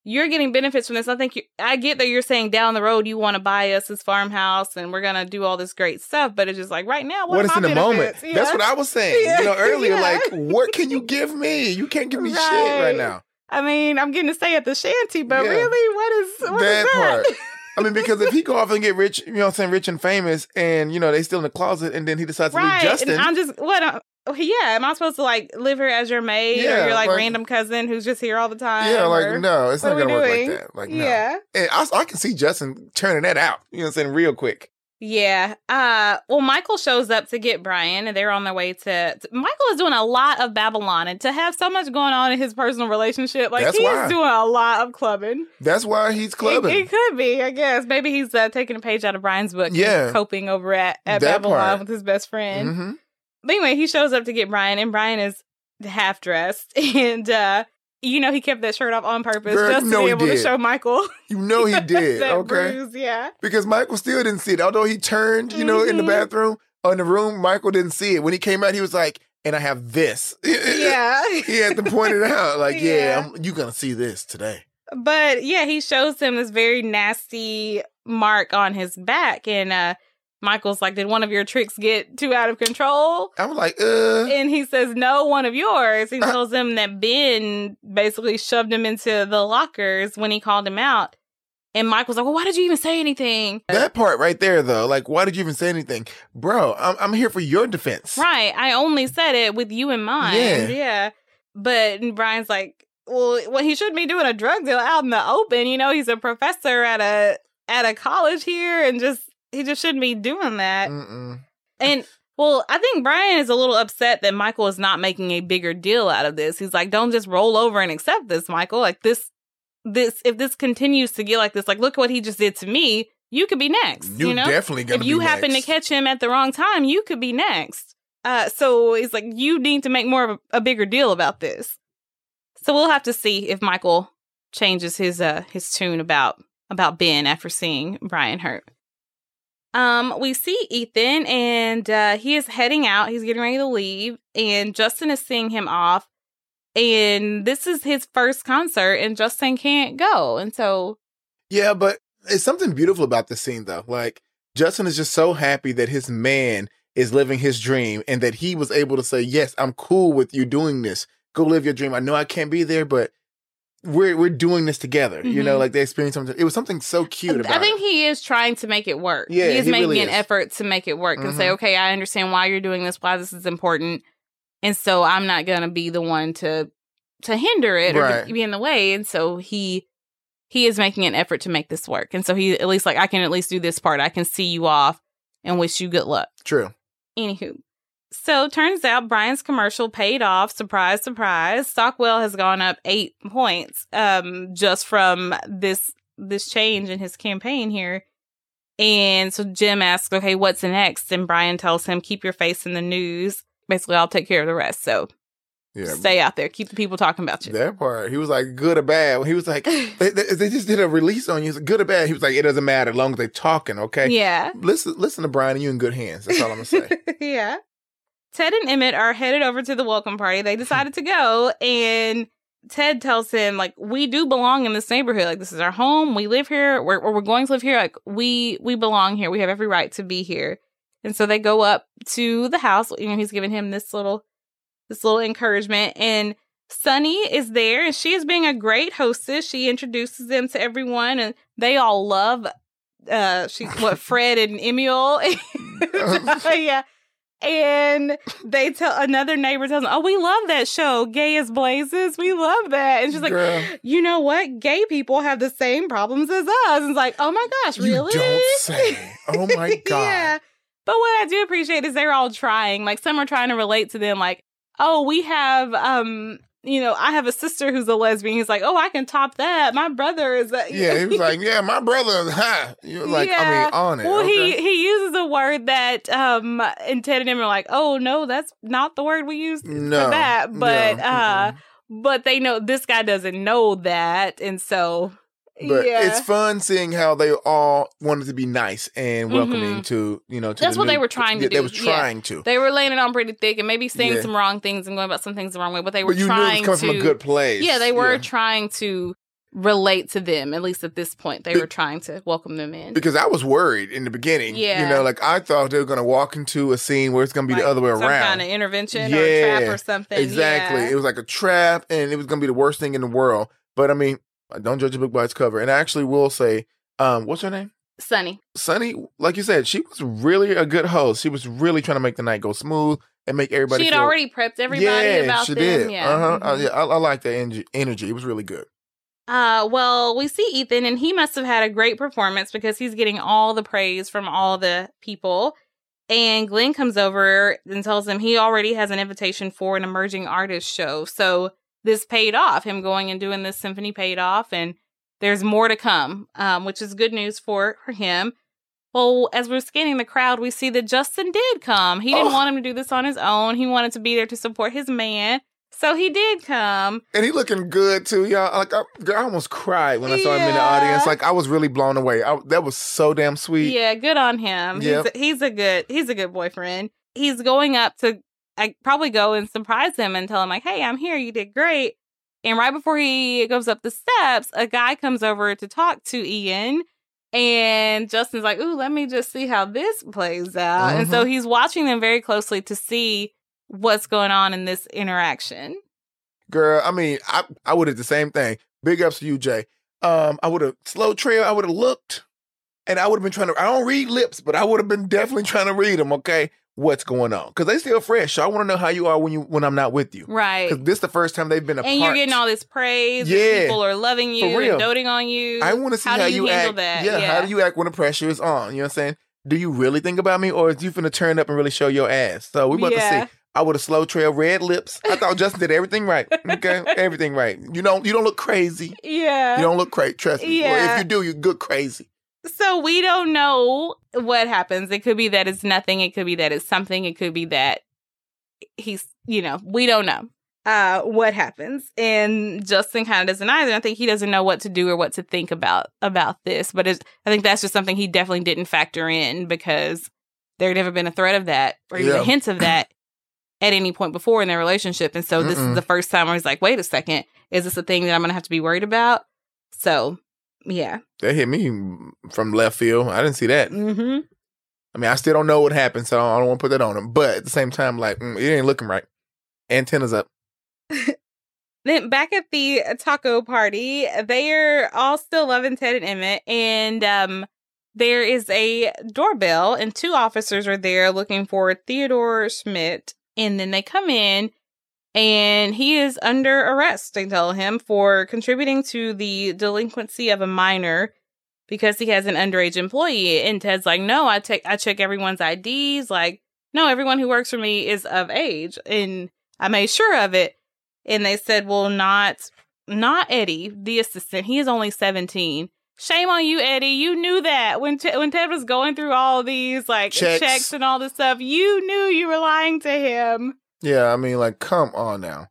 you're getting benefits from this. I think you, I get that you're saying down the road you want to buy us this farmhouse and we're going to do all this great stuff. But it's just like right now, what, what is in the moment? Yeah. That's what I was saying. Yeah. You know, earlier, Yeah. like, what can you give me? You can't give me shit Right. right now. I mean, I'm getting to stay at the shanty, but really, what is what is that that? part. I mean, because if he go off and get rich, you know what I'm saying, rich and famous, and you know, they still in the closet, and then he decides to leave? Justin. And I'm just what? Uh, Uh, yeah, am I supposed to like live here as your maid, Yeah, or your like, like- random cousin who's just here all the time? yeah, like no, it's not gonna work doing? like that. Like no. Yeah, And I, I can see Justin turning that out. You know what I'm saying, real quick. yeah. Uh, well, Michael shows up to get Brian, and they're on their way to. to- Michael is doing a lot of Babylon, and to have so much going on in his personal relationship, like That's he's why. doing a lot of clubbing. That's why he's clubbing. it could be, I guess. Maybe he's uh, taking a page out of Brian's book. Yeah. coping over at at That Babylon part. with his best friend. hmm But anyway, he shows up to get Brian, and Brian is half dressed, and uh, you know he kept that shirt off on purpose Girl, just to be able to show Michael You know he did. okay. bruise. Yeah, Because Michael still didn't see it. Although he turned, you know, in the Mhm. bathroom or in the room, Michael didn't see it. When he came out, he was like, and I have this. yeah. he had to point it out. Like, yeah, Yeah. Going to see this today. but yeah, he shows him this very nasty mark on his back, and uh, Michael's like, "Did one of your tricks get too out of control?" I was like, uh. And he says, No, one of yours. He Uh. tells him that Ben basically shoved him into the lockers when he called him out. And Michael's like, Well, why did you even say anything? That part right there, though, like, why did you even say anything? Bro, I'm, I'm here for your defense. Right. I only said it with you in mind. Yeah. Yeah. But Brian's like, Well, well, he shouldn't be doing a drug deal out in the open. You know, he's a professor at a at a college here and just he just shouldn't be doing that. Mm-mm. And well, I think Brian is a little upset that Michael is not making a bigger deal out of this. He's like, don't just roll over and accept this, Michael. Like this, this, if this continues to get like this, like, look what he just did to me. You could be next. You, You, know, definitely going if you happen next. to catch him at the wrong time, you could be next. Uh, so he's like, you need to make more of a, a bigger deal about this. So we'll have to see if Michael changes his uh his tune about about Ben after seeing Brian hurt. Um, we see Ethan and uh, he is heading out. He's getting ready to leave, and Justin is seeing him off. And this is his first concert, and Justin can't go. And so, Yeah, but it's something beautiful about this scene though. Like Justin is just so happy that his man is living his dream and that he was able to say, "Yes, I'm cool with you doing this. Go live your dream. I know I can't be there, but we're we're doing this together." You know, Mhm. like they experienced something. It was something so cute about I think it. he is trying to make it work. Yeah, he is he making really an is. effort to make it work and say, Mhm. okay, I understand why you're doing this, why this is important, and so I'm not gonna be the one to to hinder it or Right. to be in the way. And so he he is making an effort to make this work, and so he at least like I can at least do this part. I can see you off and wish you good luck. True. Anywho. So turns out Brian's commercial paid off. Surprise, surprise. Stockwell has gone up eight points um just from this this change in his campaign here. And so Jim asks, okay, what's next? And Brian tells him, keep your face in the news. Basically, I'll take care of the rest. So Yeah. stay out there. Keep the people talking about you. That part. He was like good or bad. He was like they, they, just did a release on you. Like, good or bad. He was like, it doesn't matter as long as they're talking, okay? Yeah. Listen listen to Brian and you in good hands. That's all I'm gonna say. yeah. Ted and Emmett are headed over to the welcome party. They decided to go, and Ted tells him, like, we do belong in this neighborhood. Like, this is our home. We live here. We're, we're going to live here. Like, we we belong here. We have every right to be here. And so they go up to the house. You know, he's giving him this little this little encouragement. And Sunny is there, and she is being a great hostess. She introduces them to everyone, and they all love uh she what Fred and Emil. yeah. And they tell another neighbor tells them, Oh, we love that show, Gay as Blazes. We love that. And she's like, Girl, You know what? Gay people have the same problems as us. And it's like, Oh my gosh, really? you don't say. Oh my god. yeah. But what I do appreciate is they're all trying. Like some are trying to relate to them, like, oh, we have um, you know, I have a sister who's a lesbian. He's like, Oh, I can top that. My brother is a Yeah, he was like, yeah, my brother, is ha. You're like, I mean, on it. Well, okay? he he uses a word that um and Ted and him are like, oh no, that's not the word we use no, for that. But no, uh, mm-mm. but they know this guy doesn't know that, and so but yeah, it's fun seeing how they all wanted to be nice and welcoming Mhm. to you know. To That's the what they were trying to yeah, They do, were yeah. trying to. they were laying it on pretty thick and maybe saying Yeah. some wrong things and going about some things the wrong way, but they were But you knew it trying was to. from a good place. yeah, they were Yeah. trying to relate to them. At least at this point, they were trying to welcome them in. Because I was worried in the beginning. Yeah. You know, like I thought they were going to walk into a scene where it's going to be Like the other way some around. kind of intervention or a Yeah, trap or something. Exactly. Yeah. It was like a trap and it was going to be the worst thing in the world. But I mean, don't judge a book by its cover. And I actually will say, um, what's her name? Sunny. Sunny, like you said, she was really a good host. She was really trying to make the night go smooth and make everybody. she had already prepped everybody yeah, about she them. did. Yeah. uh-huh. Uh, Mhm. yeah, I, I like that energy. Energy. It was really good. Uh, well, we see Ethan, and he must have had a great performance because he's getting all the praise from all the people. And Glenn comes over and tells him he already has an invitation for an emerging artist show. So this paid off. Him going and doing this symphony paid off, and there's more to come, um, which is good news for for him. Well, as we're scanning the crowd, we see that Justin did come. He didn't Oh. want him to do this on his own. He wanted to be there to support his man. So he did come. And he looking good too, y'all. Like I, I almost cried when I saw him in the audience. Like I was really blown away. I, that was so damn sweet. Yeah, good on him. Yep. He's, he's a good he's a good boyfriend. He's going up to I probably go and surprise him and tell him like, "Hey, I'm here. You did great." And right before he goes up the steps, a guy comes over to talk to Ian. And Justin's like, "Ooh, let me just see how this plays out." And so he's watching them very closely to see what's going on in this interaction. Girl, I mean, I, I would have the same thing. Big ups to you, Jay. Um, I would have slow trail, I would have looked and I would have been trying to I don't read lips, but I would have been definitely trying to read them, okay? What's going on? Because they still fresh. So I want to know how you are when you when I'm not with you. Right. Because this the first time they've been apart. And you're getting all this praise. Yeah. people are loving you For real. and doting on you. I want to see how how, do you handle act. that? Yeah, Yeah. how do you act when the pressure is on? You know what I'm saying? Do you really think about me, or is you finna turn up and really show your ass? So we about Yeah. to see. I would have slow trail, red lips. I thought Justin did everything right. Okay, everything right. You don't you don't look crazy. Yeah. You don't look crazy. Trust me. Or Yeah. if you do, you good crazy. So we don't know what happens. It could be that it's nothing. It could be that it's something. It could be that he's, you know, we don't know uh what happens and justin kind of doesn't either i think he doesn't know what to do or what to think about about this but it's, i think that's just something he definitely didn't factor in because there had never been a threat of that or even Yeah. a hint of that at any point before in their relationship and so this Mm-mm. is the first time where he's like wait a second is this a thing that i'm gonna have to be worried about so yeah That hit me from left field. I didn't see that. mm-hmm. I mean, I still don't know what happened, so I don't want to put that on him. But at the same time, like, mm, it ain't looking right. Antennas up. Then back at the taco party, they're all still loving Ted and Emmett, and um, there is a doorbell, and two officers are there looking for Theodore Schmidt. And then they come in, and he is under arrest. They tell him for contributing to the delinquency of a minor because he has an underage employee. And Ted's like, "No, I take I check everyone's IDs. Like, no, everyone who works for me is of age, and I made sure of it." and they said, "Well, not not Eddie, the assistant. He is only 17." Shame on you, Eddie. You knew that when Te- when Ted was going through all these like Checks. checks. and all this stuff, you knew you were lying to him. Yeah, I mean, like, come on now.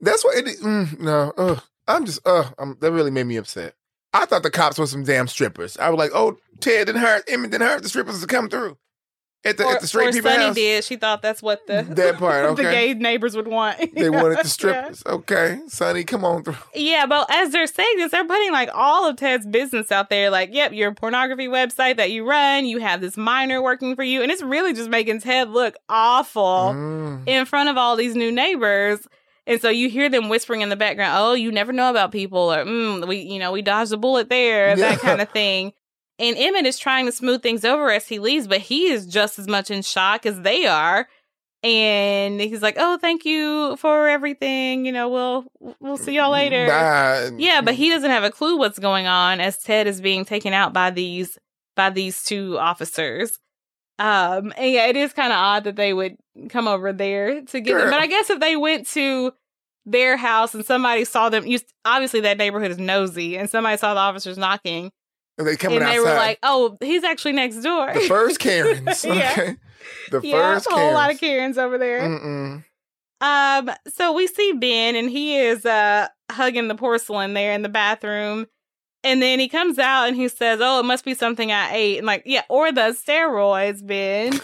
That's what it. Mm, no, ugh. I'm just. I'm, that really made me upset. I thought the cops were some damn strippers. I was like, oh, Ted didn't hurt, Emmett didn't hurt the strippers to come through at the or at the straight or people Sunny house. did. She thought that's what the That part, Okay. the gay neighbors would want. They wanted the Yeah. strippers. Okay, Sunny, come on through. Yeah, but as they're saying this, they're putting like all of Ted's business out there. Like, yep, your pornography website that you run, you have this minor working for you, and it's really just making Ted look awful Mm. in front of all these new neighbors. And so you hear them whispering in the background, "Oh, you never know about people," or mm, "We, you know, we dodged a bullet there," Yeah. that kind of thing. And Emmett is trying to smooth things over as he leaves, but he is just as much in shock as they are. And he's like, "Oh, thank you for everything. You know, we'll we'll see y'all later." Bye. Yeah, but he doesn't have a clue what's going on as Ted is being taken out by these by these two officers. Um, and yeah, it is kind of odd that they would come over there to get them. But I guess if they went to their house and somebody saw them, you obviously that neighborhood is nosy, and somebody saw the officers knocking, And they coming outside. and they outside. were like, "Oh, he's actually next door." the first Karens. Yeah. Okay. The yeah, first a whole lot of Karens. Karens over there. Mm-mm. Um, so we see Ben and he is uh hugging the porcelain there in the bathroom. And then he comes out and he says, Oh, it must be something I ate. And like, yeah, or the steroids, Ben.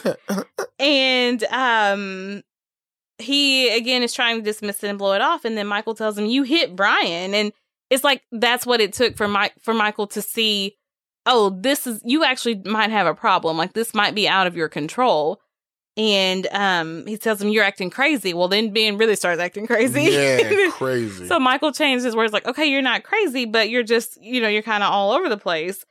and um he again is trying to dismiss it and blow it off. And then Michael tells him, You hit Brian. And it's like that's what it took for Mike for Michael to see, oh, this is you actually might have a problem. Like this might be out of your control. And um he tells him you're acting crazy. Well then Ben really starts acting crazy. yeah, crazy. so Michael changed his words like, okay, you're not crazy, but you're just, you know, you're kind of all over the place.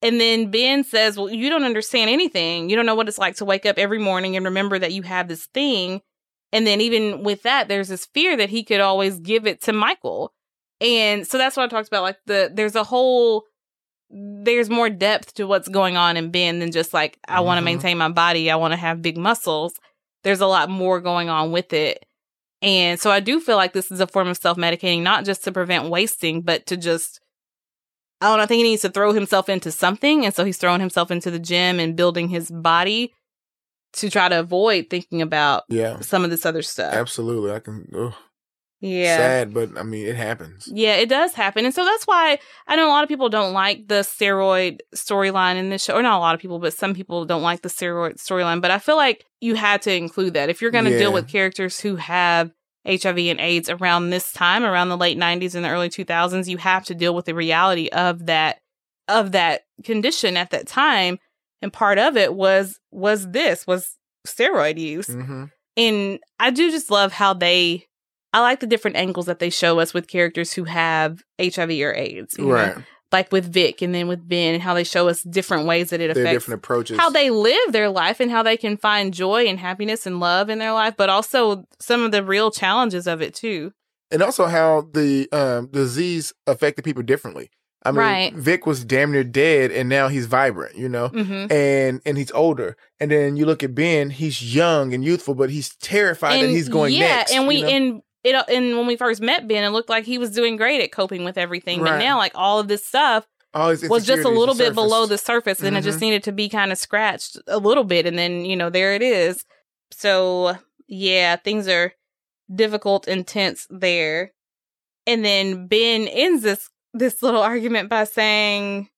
And then Ben says, well, you don't understand anything. You don't know what it's like to wake up every morning and remember that you have this thing. And then even with that, there's this fear that he could always give it to Michael. And so that's what I talked about. Like the, there's a whole, there's more depth to what's going on in Ben than just like, I want to mm-hmm. maintain my body. I want to have big muscles. There's a lot more going on with it. And so I do feel like this is a form of self medicating, not just to prevent wasting, but to just, I don't know, I think he needs to throw himself into something. And so he's throwing himself into the gym and building his body to try to avoid thinking about yeah, some of this other stuff. absolutely. I can. Ugh, Yeah. Sad, but I mean, it happens. Yeah, it does happen. And so that's why I know a lot of people don't like the steroid storyline in this show. Or not a lot of people, but some people don't like the steroid storyline. But I feel like you had to include that. If you're going to Yeah. deal with characters who have HIV and AIDS around this time, around the late 90s and the early 2000s, you have to deal with the reality of that of that condition at that time. And part of it was was this was steroid use hmm and I do just love how they I like the different angles that they show us with characters who have HIV or AIDS. you know? Right. Like with Vic and then with Ben and how they show us different ways that it affects different approaches. how they live their life and how they can find joy and happiness and love in their life, but also some of the real challenges of it too. and also how the um, disease affected people differently. I mean, Right. Vic was damn near dead, and now he's vibrant. You know. hmm and and he's older. And then you look at Ben; he's young and youthful, but he's terrified that he's going yeah, next. and we you know? and it and when we first met Ben, it looked like he was doing great at coping with everything. But now, like all of this stuff was just a little bit below the surface, and it Mhm. just needed to be kind of scratched a little bit, and then you know there it is. So yeah, things are difficult intense there. And then Ben ends this this little argument by saying,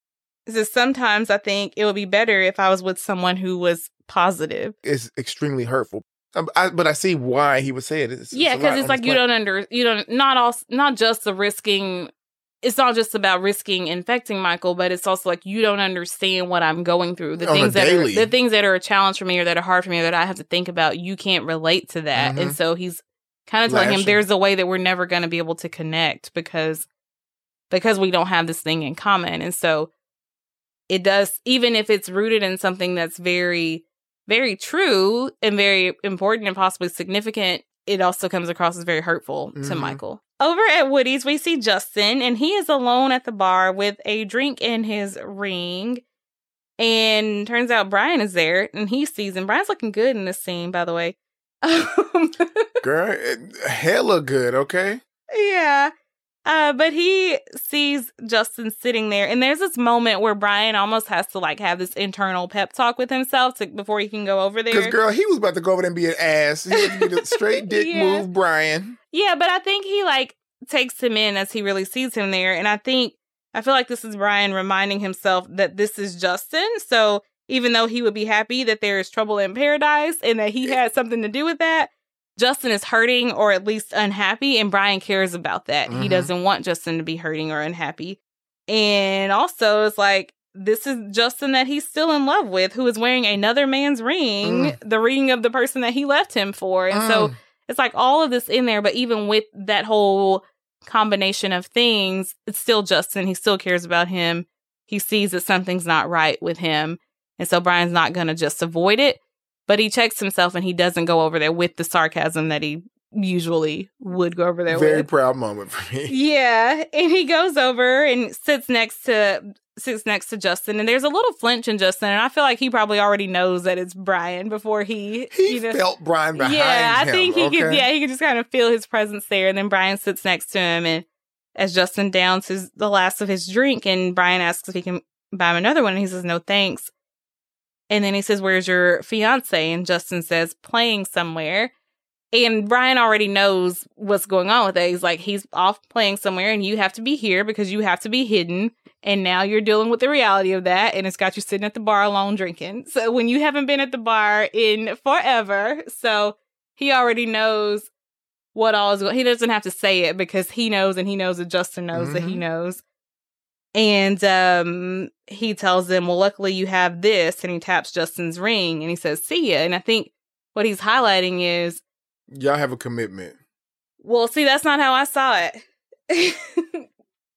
"Says sometimes I think it would be better if I was with someone who was positive." It's extremely hurtful. Um, I, but I see why he would say it. It's, yeah, because lot it's like you don't under you don't not all not just the risking. It's not just about risking infecting Michael, but it's also like you don't understand what I'm going through. The On things that are the things that are a challenge for me or that are hard for me or that I have to think about. You can't relate to that, and Mhm. so he's kind of telling him there's a way that we're never going to be able to connect because because we don't have this thing in common, and so it does even if it's rooted in something that's very very true and very important and possibly significant it also comes across as very hurtful to Mhm. michael. Over at woody's we see justin and he is alone at the bar with a drink in his ring. And turns out brian is there and he sees him. Brian's looking good in this scene by the way. Um, Girl, hella good, okay? yeah uh, but he sees Justin sitting there, and there's this moment where Brian almost has to like have this internal pep talk with himself to, before he can go over there. Because, girl, he was about to go over there and be an ass. He had to be the straight dick Yeah. move, Brian. Yeah, but I think he like takes him in as he really sees him there. And I think I feel like this is Brian reminding himself that this is Justin. So even though he would be happy that there is trouble in paradise and that he had something to do with that, Justin is hurting or at least unhappy, and Brian cares about that. He Mhm. doesn't want Justin to be hurting or unhappy. And also, it's like this is Justin that he's still in love with, who is wearing another man's ring, the ring of the person that he left him for. And so Mm. it's like all of this in there, but even with that whole combination of things, it's still Justin. He still cares about him. He sees that something's not right with him. And so Brian's not going to just avoid it, but he checks himself and he doesn't go over there with the sarcasm that he usually would go over there with. very with. proud moment for me. Yeah, and he goes over and sits next to sits next to Justin, and there's a little flinch in Justin, and I feel like he probably already knows that it's Brian before he He you know, felt Brian behind yeah, I him, think he could. Yeah, he could just kind of feel his presence there. And then Brian sits next to him, and as Justin downs his the last of his drink, and Brian asks if he can buy him another one, and he says no thanks. And then he says, "Where's your fiance?" And Justin says, "Playing somewhere." And Brian already knows what's going on with that. He's like, he's off playing somewhere, and you have to be here because you have to be hidden. And now you're dealing with the reality of that, and it's got you sitting at the bar alone drinking. So when you haven't been at the bar in forever, so he already knows what all is going. He doesn't have to say it because he knows, and he knows that Justin knows that he Mhm. knows. And um, he tells them, "Well, luckily you have this," and he taps Justin's ring, and he says, "See ya." And I think what he's highlighting is, Y'all have a commitment. well, see, that's not how I saw it.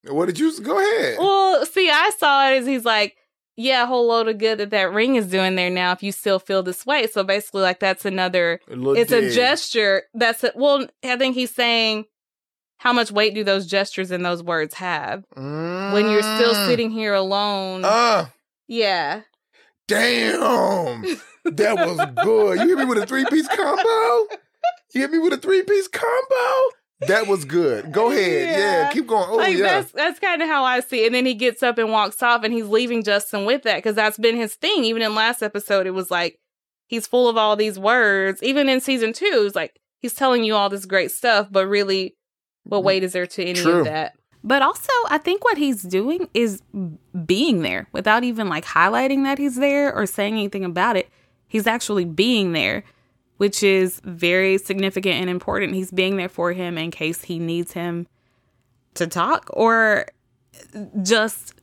What did you go ahead? well, see, I saw it as he's like, yeah, a whole load of good that that ring is doing there now. If you still feel this way, so basically, like that's another. Little It's a gesture. That's a, well, I think he's saying, how much weight do those gestures and those words have when you're still Mm. sitting here alone? Uh, yeah, damn. That was good. You hit me with a three piece combo? You hit me with a three piece combo? That was good. Go ahead. Yeah, Yeah. keep going. Oh, like yeah. that's that's kind of how I see. it. And then he gets up and walks off, and he's leaving Justin with that because that's been his thing. Even in last episode, it was like he's full of all these words. Even in season two, it's like he's telling you all this great stuff, but really, what mm-hmm. weight is there to any True. of that? But also, I think what he's doing is being there without even like highlighting that he's there or saying anything about it. He's actually being there, which is very significant and important. He's being there for him in case he needs him to talk or just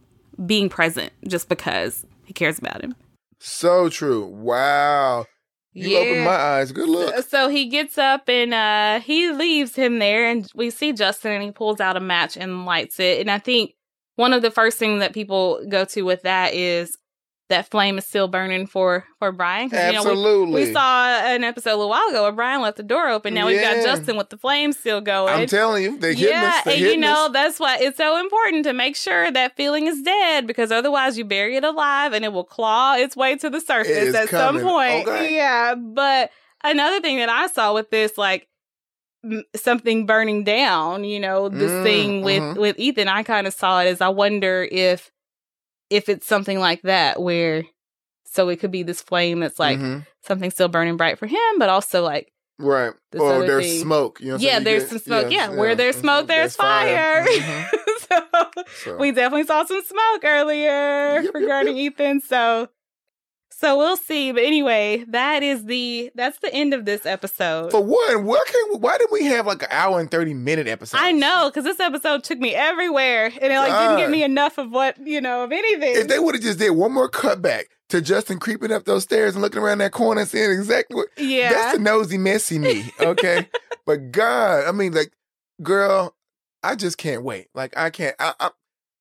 being present just because he cares about him. So true. Wow. You opened my eyes. Good look. So he gets up and uh he leaves him there and we see Justin and he pulls out a match and lights it. And I think one of the first things that people go to with that is that flame is still burning for for Brian. 'Cause, you know, we- Absolutely. we, saw an episode a little while ago where Brian left the door open. Now we've got Justin with the flame still going. I'm telling you, they yeah. And you know us. that's why it's so important to make sure that feeling is dead because otherwise you bury it alive and it will claw its way to the surface at some point. okay? Yeah, but another thing that I saw with this, like something burning down, you know, this Mm, thing with mhm. with Ethan, I kind of saw it as I wonder if if it's something like that where so it could be this flame that's like Mhm. something still burning bright for him, but also like Right. Or there's thing. smoke. You know yeah. There's get- some smoke. yes, Yeah, where there's smoke, there's, fire. Mhm. so So, we definitely saw some smoke earlier Yep, yep, regarding Ethan. So so we'll see. But anyway, that is the that's the end of this episode. for one, why can't we, why did we have like an hour and thirty minute episode? I know, because this episode took me everywhere, and it like didn't give me enough of what you know of anything. If they would have just did one more cutback to Justin creeping up those stairs and looking around that corner and seeing exactly what yeah, that's the nosy messy me, okay? but God, I mean, like, girl, I just can't wait. Like, I can't. I, I,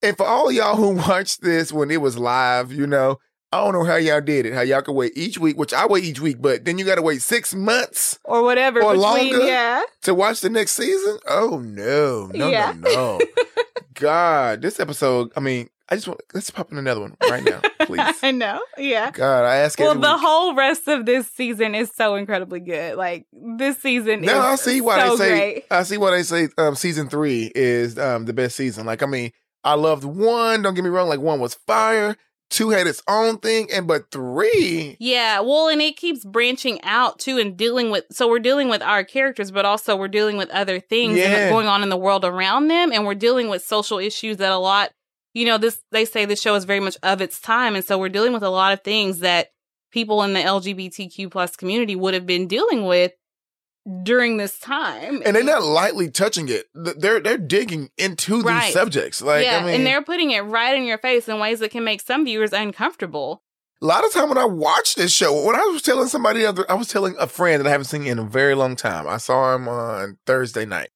and for all y'all who watched this when it was live, you know, I don't know how y'all did it. How y'all could wait each week, which I wait each week, but then you got to wait six months or whatever or between. longer? Yeah, to watch the next season. Oh no, no, Yeah. no, no! God, this episode. I mean, I just want let's pop in another one right now, please. I know. Yeah. God, I ask Well, the week. whole rest of this season is so incredibly good. Like this season Now I see why so they say great. I see why they say um, season three is um, the best season. Like I mean, I loved one. Don't get me wrong. Like one was fire. Two had its own thing, and but three, Yeah, well, and it keeps branching out too and dealing with. So we're dealing with our characters, but also we're dealing with other things Yeah. going on in the world around them, and we're dealing with social issues that a lot. You know, this they say this show is very much of its time, and so we're dealing with a lot of things that people in the LGBTQ plus community would have been dealing with during this time. and they're not lightly touching it. They're they're digging into Right. these subjects. Like yeah, I mean, and they're putting it right in your face in ways that can make some viewers uncomfortable. a lot of time when I watch this show, when I was telling somebody other, I was telling a friend that I haven't seen in a very long time. I saw him on Thursday night,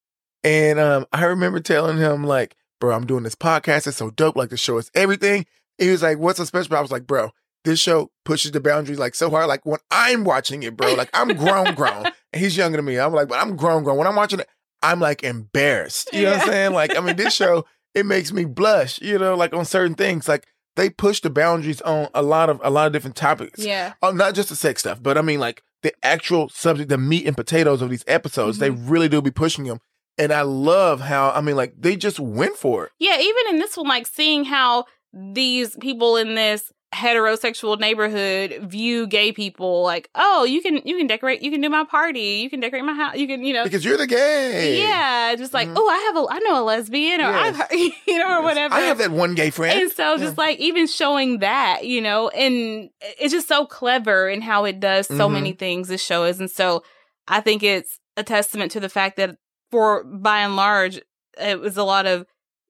and um, I remember telling him like, "Bro, I'm doing this podcast. It's so dope. Like the show is everything." He was like, "What's so special?" I was like, "Bro, this show pushes the boundaries like so hard. Like when I'm watching it, bro, like I'm grown, grown. And he's younger than me. I'm like, but I'm grown, grown. When I'm watching it, I'm like embarrassed. You know what I'm saying? Like, I mean, this show it makes me blush. You know, like on certain things, like." They push the boundaries on a lot of a lot of different topics. Yeah, Oh, not just the sex stuff, but I mean like the actual subject, the meat and potatoes of these episodes. They Mm-hmm. really do be pushing them, and I love how I mean like they just went for it. Yeah, even in this one, like seeing how these people in this heterosexual neighborhood view gay people like, oh, you can you can decorate, you can do my party, you can decorate my house, you can, you know, Because you're the gay. yeah, just like, Mhm. oh, I have a, I know a lesbian, or Yes. I've, you know, or whatever. I have that one gay friend. And so, just like even showing that, you know, and it's just so clever in how it does so Mhm. many things. This show is, and so I think it's a testament to the fact that, for by and large, it was a lot of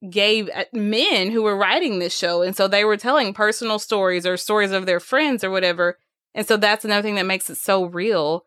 gay uh, men who were writing this show, and so they were telling personal stories or stories of their friends or whatever. And so that's another thing that makes it so real,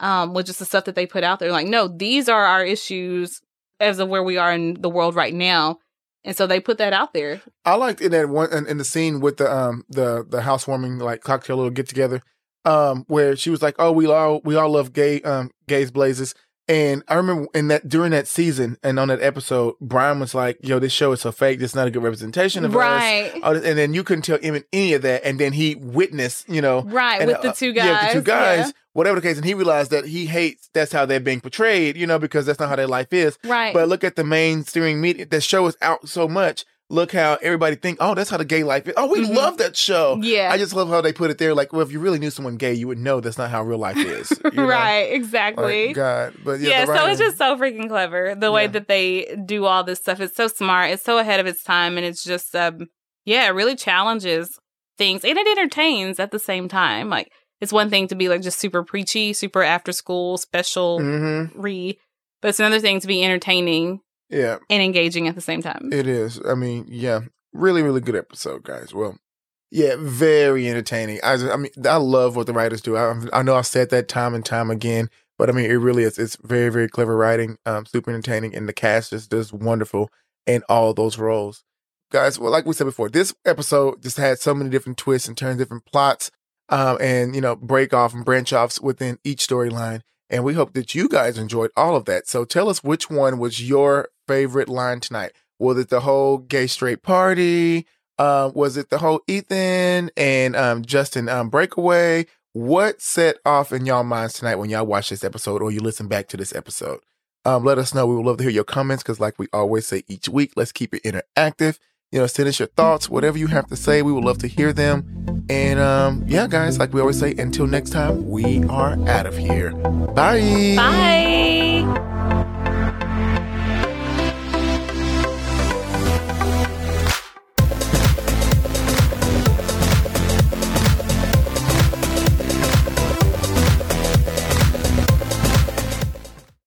um, with just the stuff that they put out there. Like, no, these are our issues as of where we are in the world right now. And so they put that out there. I liked in that one in, in the scene with the um the the housewarming like cocktail little get together, um where she was like, "Oh, we all we all love gay um gays blazes." And I remember in that during that season and on that episode, Brian was like, "Yo, this show is so fake. This is not a good representation of us." Right. Oh, and then you couldn't tell him any of that, and then he witnessed, you know, Right, and, with the uh, two guys. yeah, the two guys, yeah. whatever the case, and he realized that he hates that's how they're being portrayed, you know, because that's not how their life is. Right. But look at the mainstream media. The show is out so much. Look how everybody think, oh, that's how the gay life is. Oh, we Mhm. love that show. yeah. I just love how they put it there. Like, well, if you really knew someone gay, you would know that's not how real life is. you know? right, Like, exactly. God, but yeah, yeah, so it's just so freaking clever the way Yeah. that they do all this stuff. It's so smart. It's so ahead of its time, and it's just um, yeah, it really challenges things and it entertains at the same time. Like it's one thing to be like just super preachy, super after school special Mhm. re, but it's another thing to be entertaining yeah, and engaging at the same time. it is. I mean, yeah, really, really good episode, guys. Well, yeah, very entertaining. I, I mean, I love what the writers do. I, I know I've said that time and time again, but I mean, it really is. It's very, very clever writing, um, super entertaining, and the cast is just wonderful in all those roles. Guys, well, like we said before, this episode just had so many different twists and turns, different plots, um, and you know, break off and branch offs within each storyline. And we hope that you guys enjoyed all of that. So tell us which one was your favorite line tonight. Was it the whole gay straight party? Uh, was it the whole Ethan and um, Justin um, breakaway? What set off in y'all minds tonight when y'all watch this episode or you listen back to this episode? Um, let us know. We would love to hear your comments because, like we always say each week, let's keep it interactive. You know, send us your thoughts, whatever you have to say. We would love to hear them. And um, yeah, guys, like we always say, until next time, we are out of here. Bye. Bye.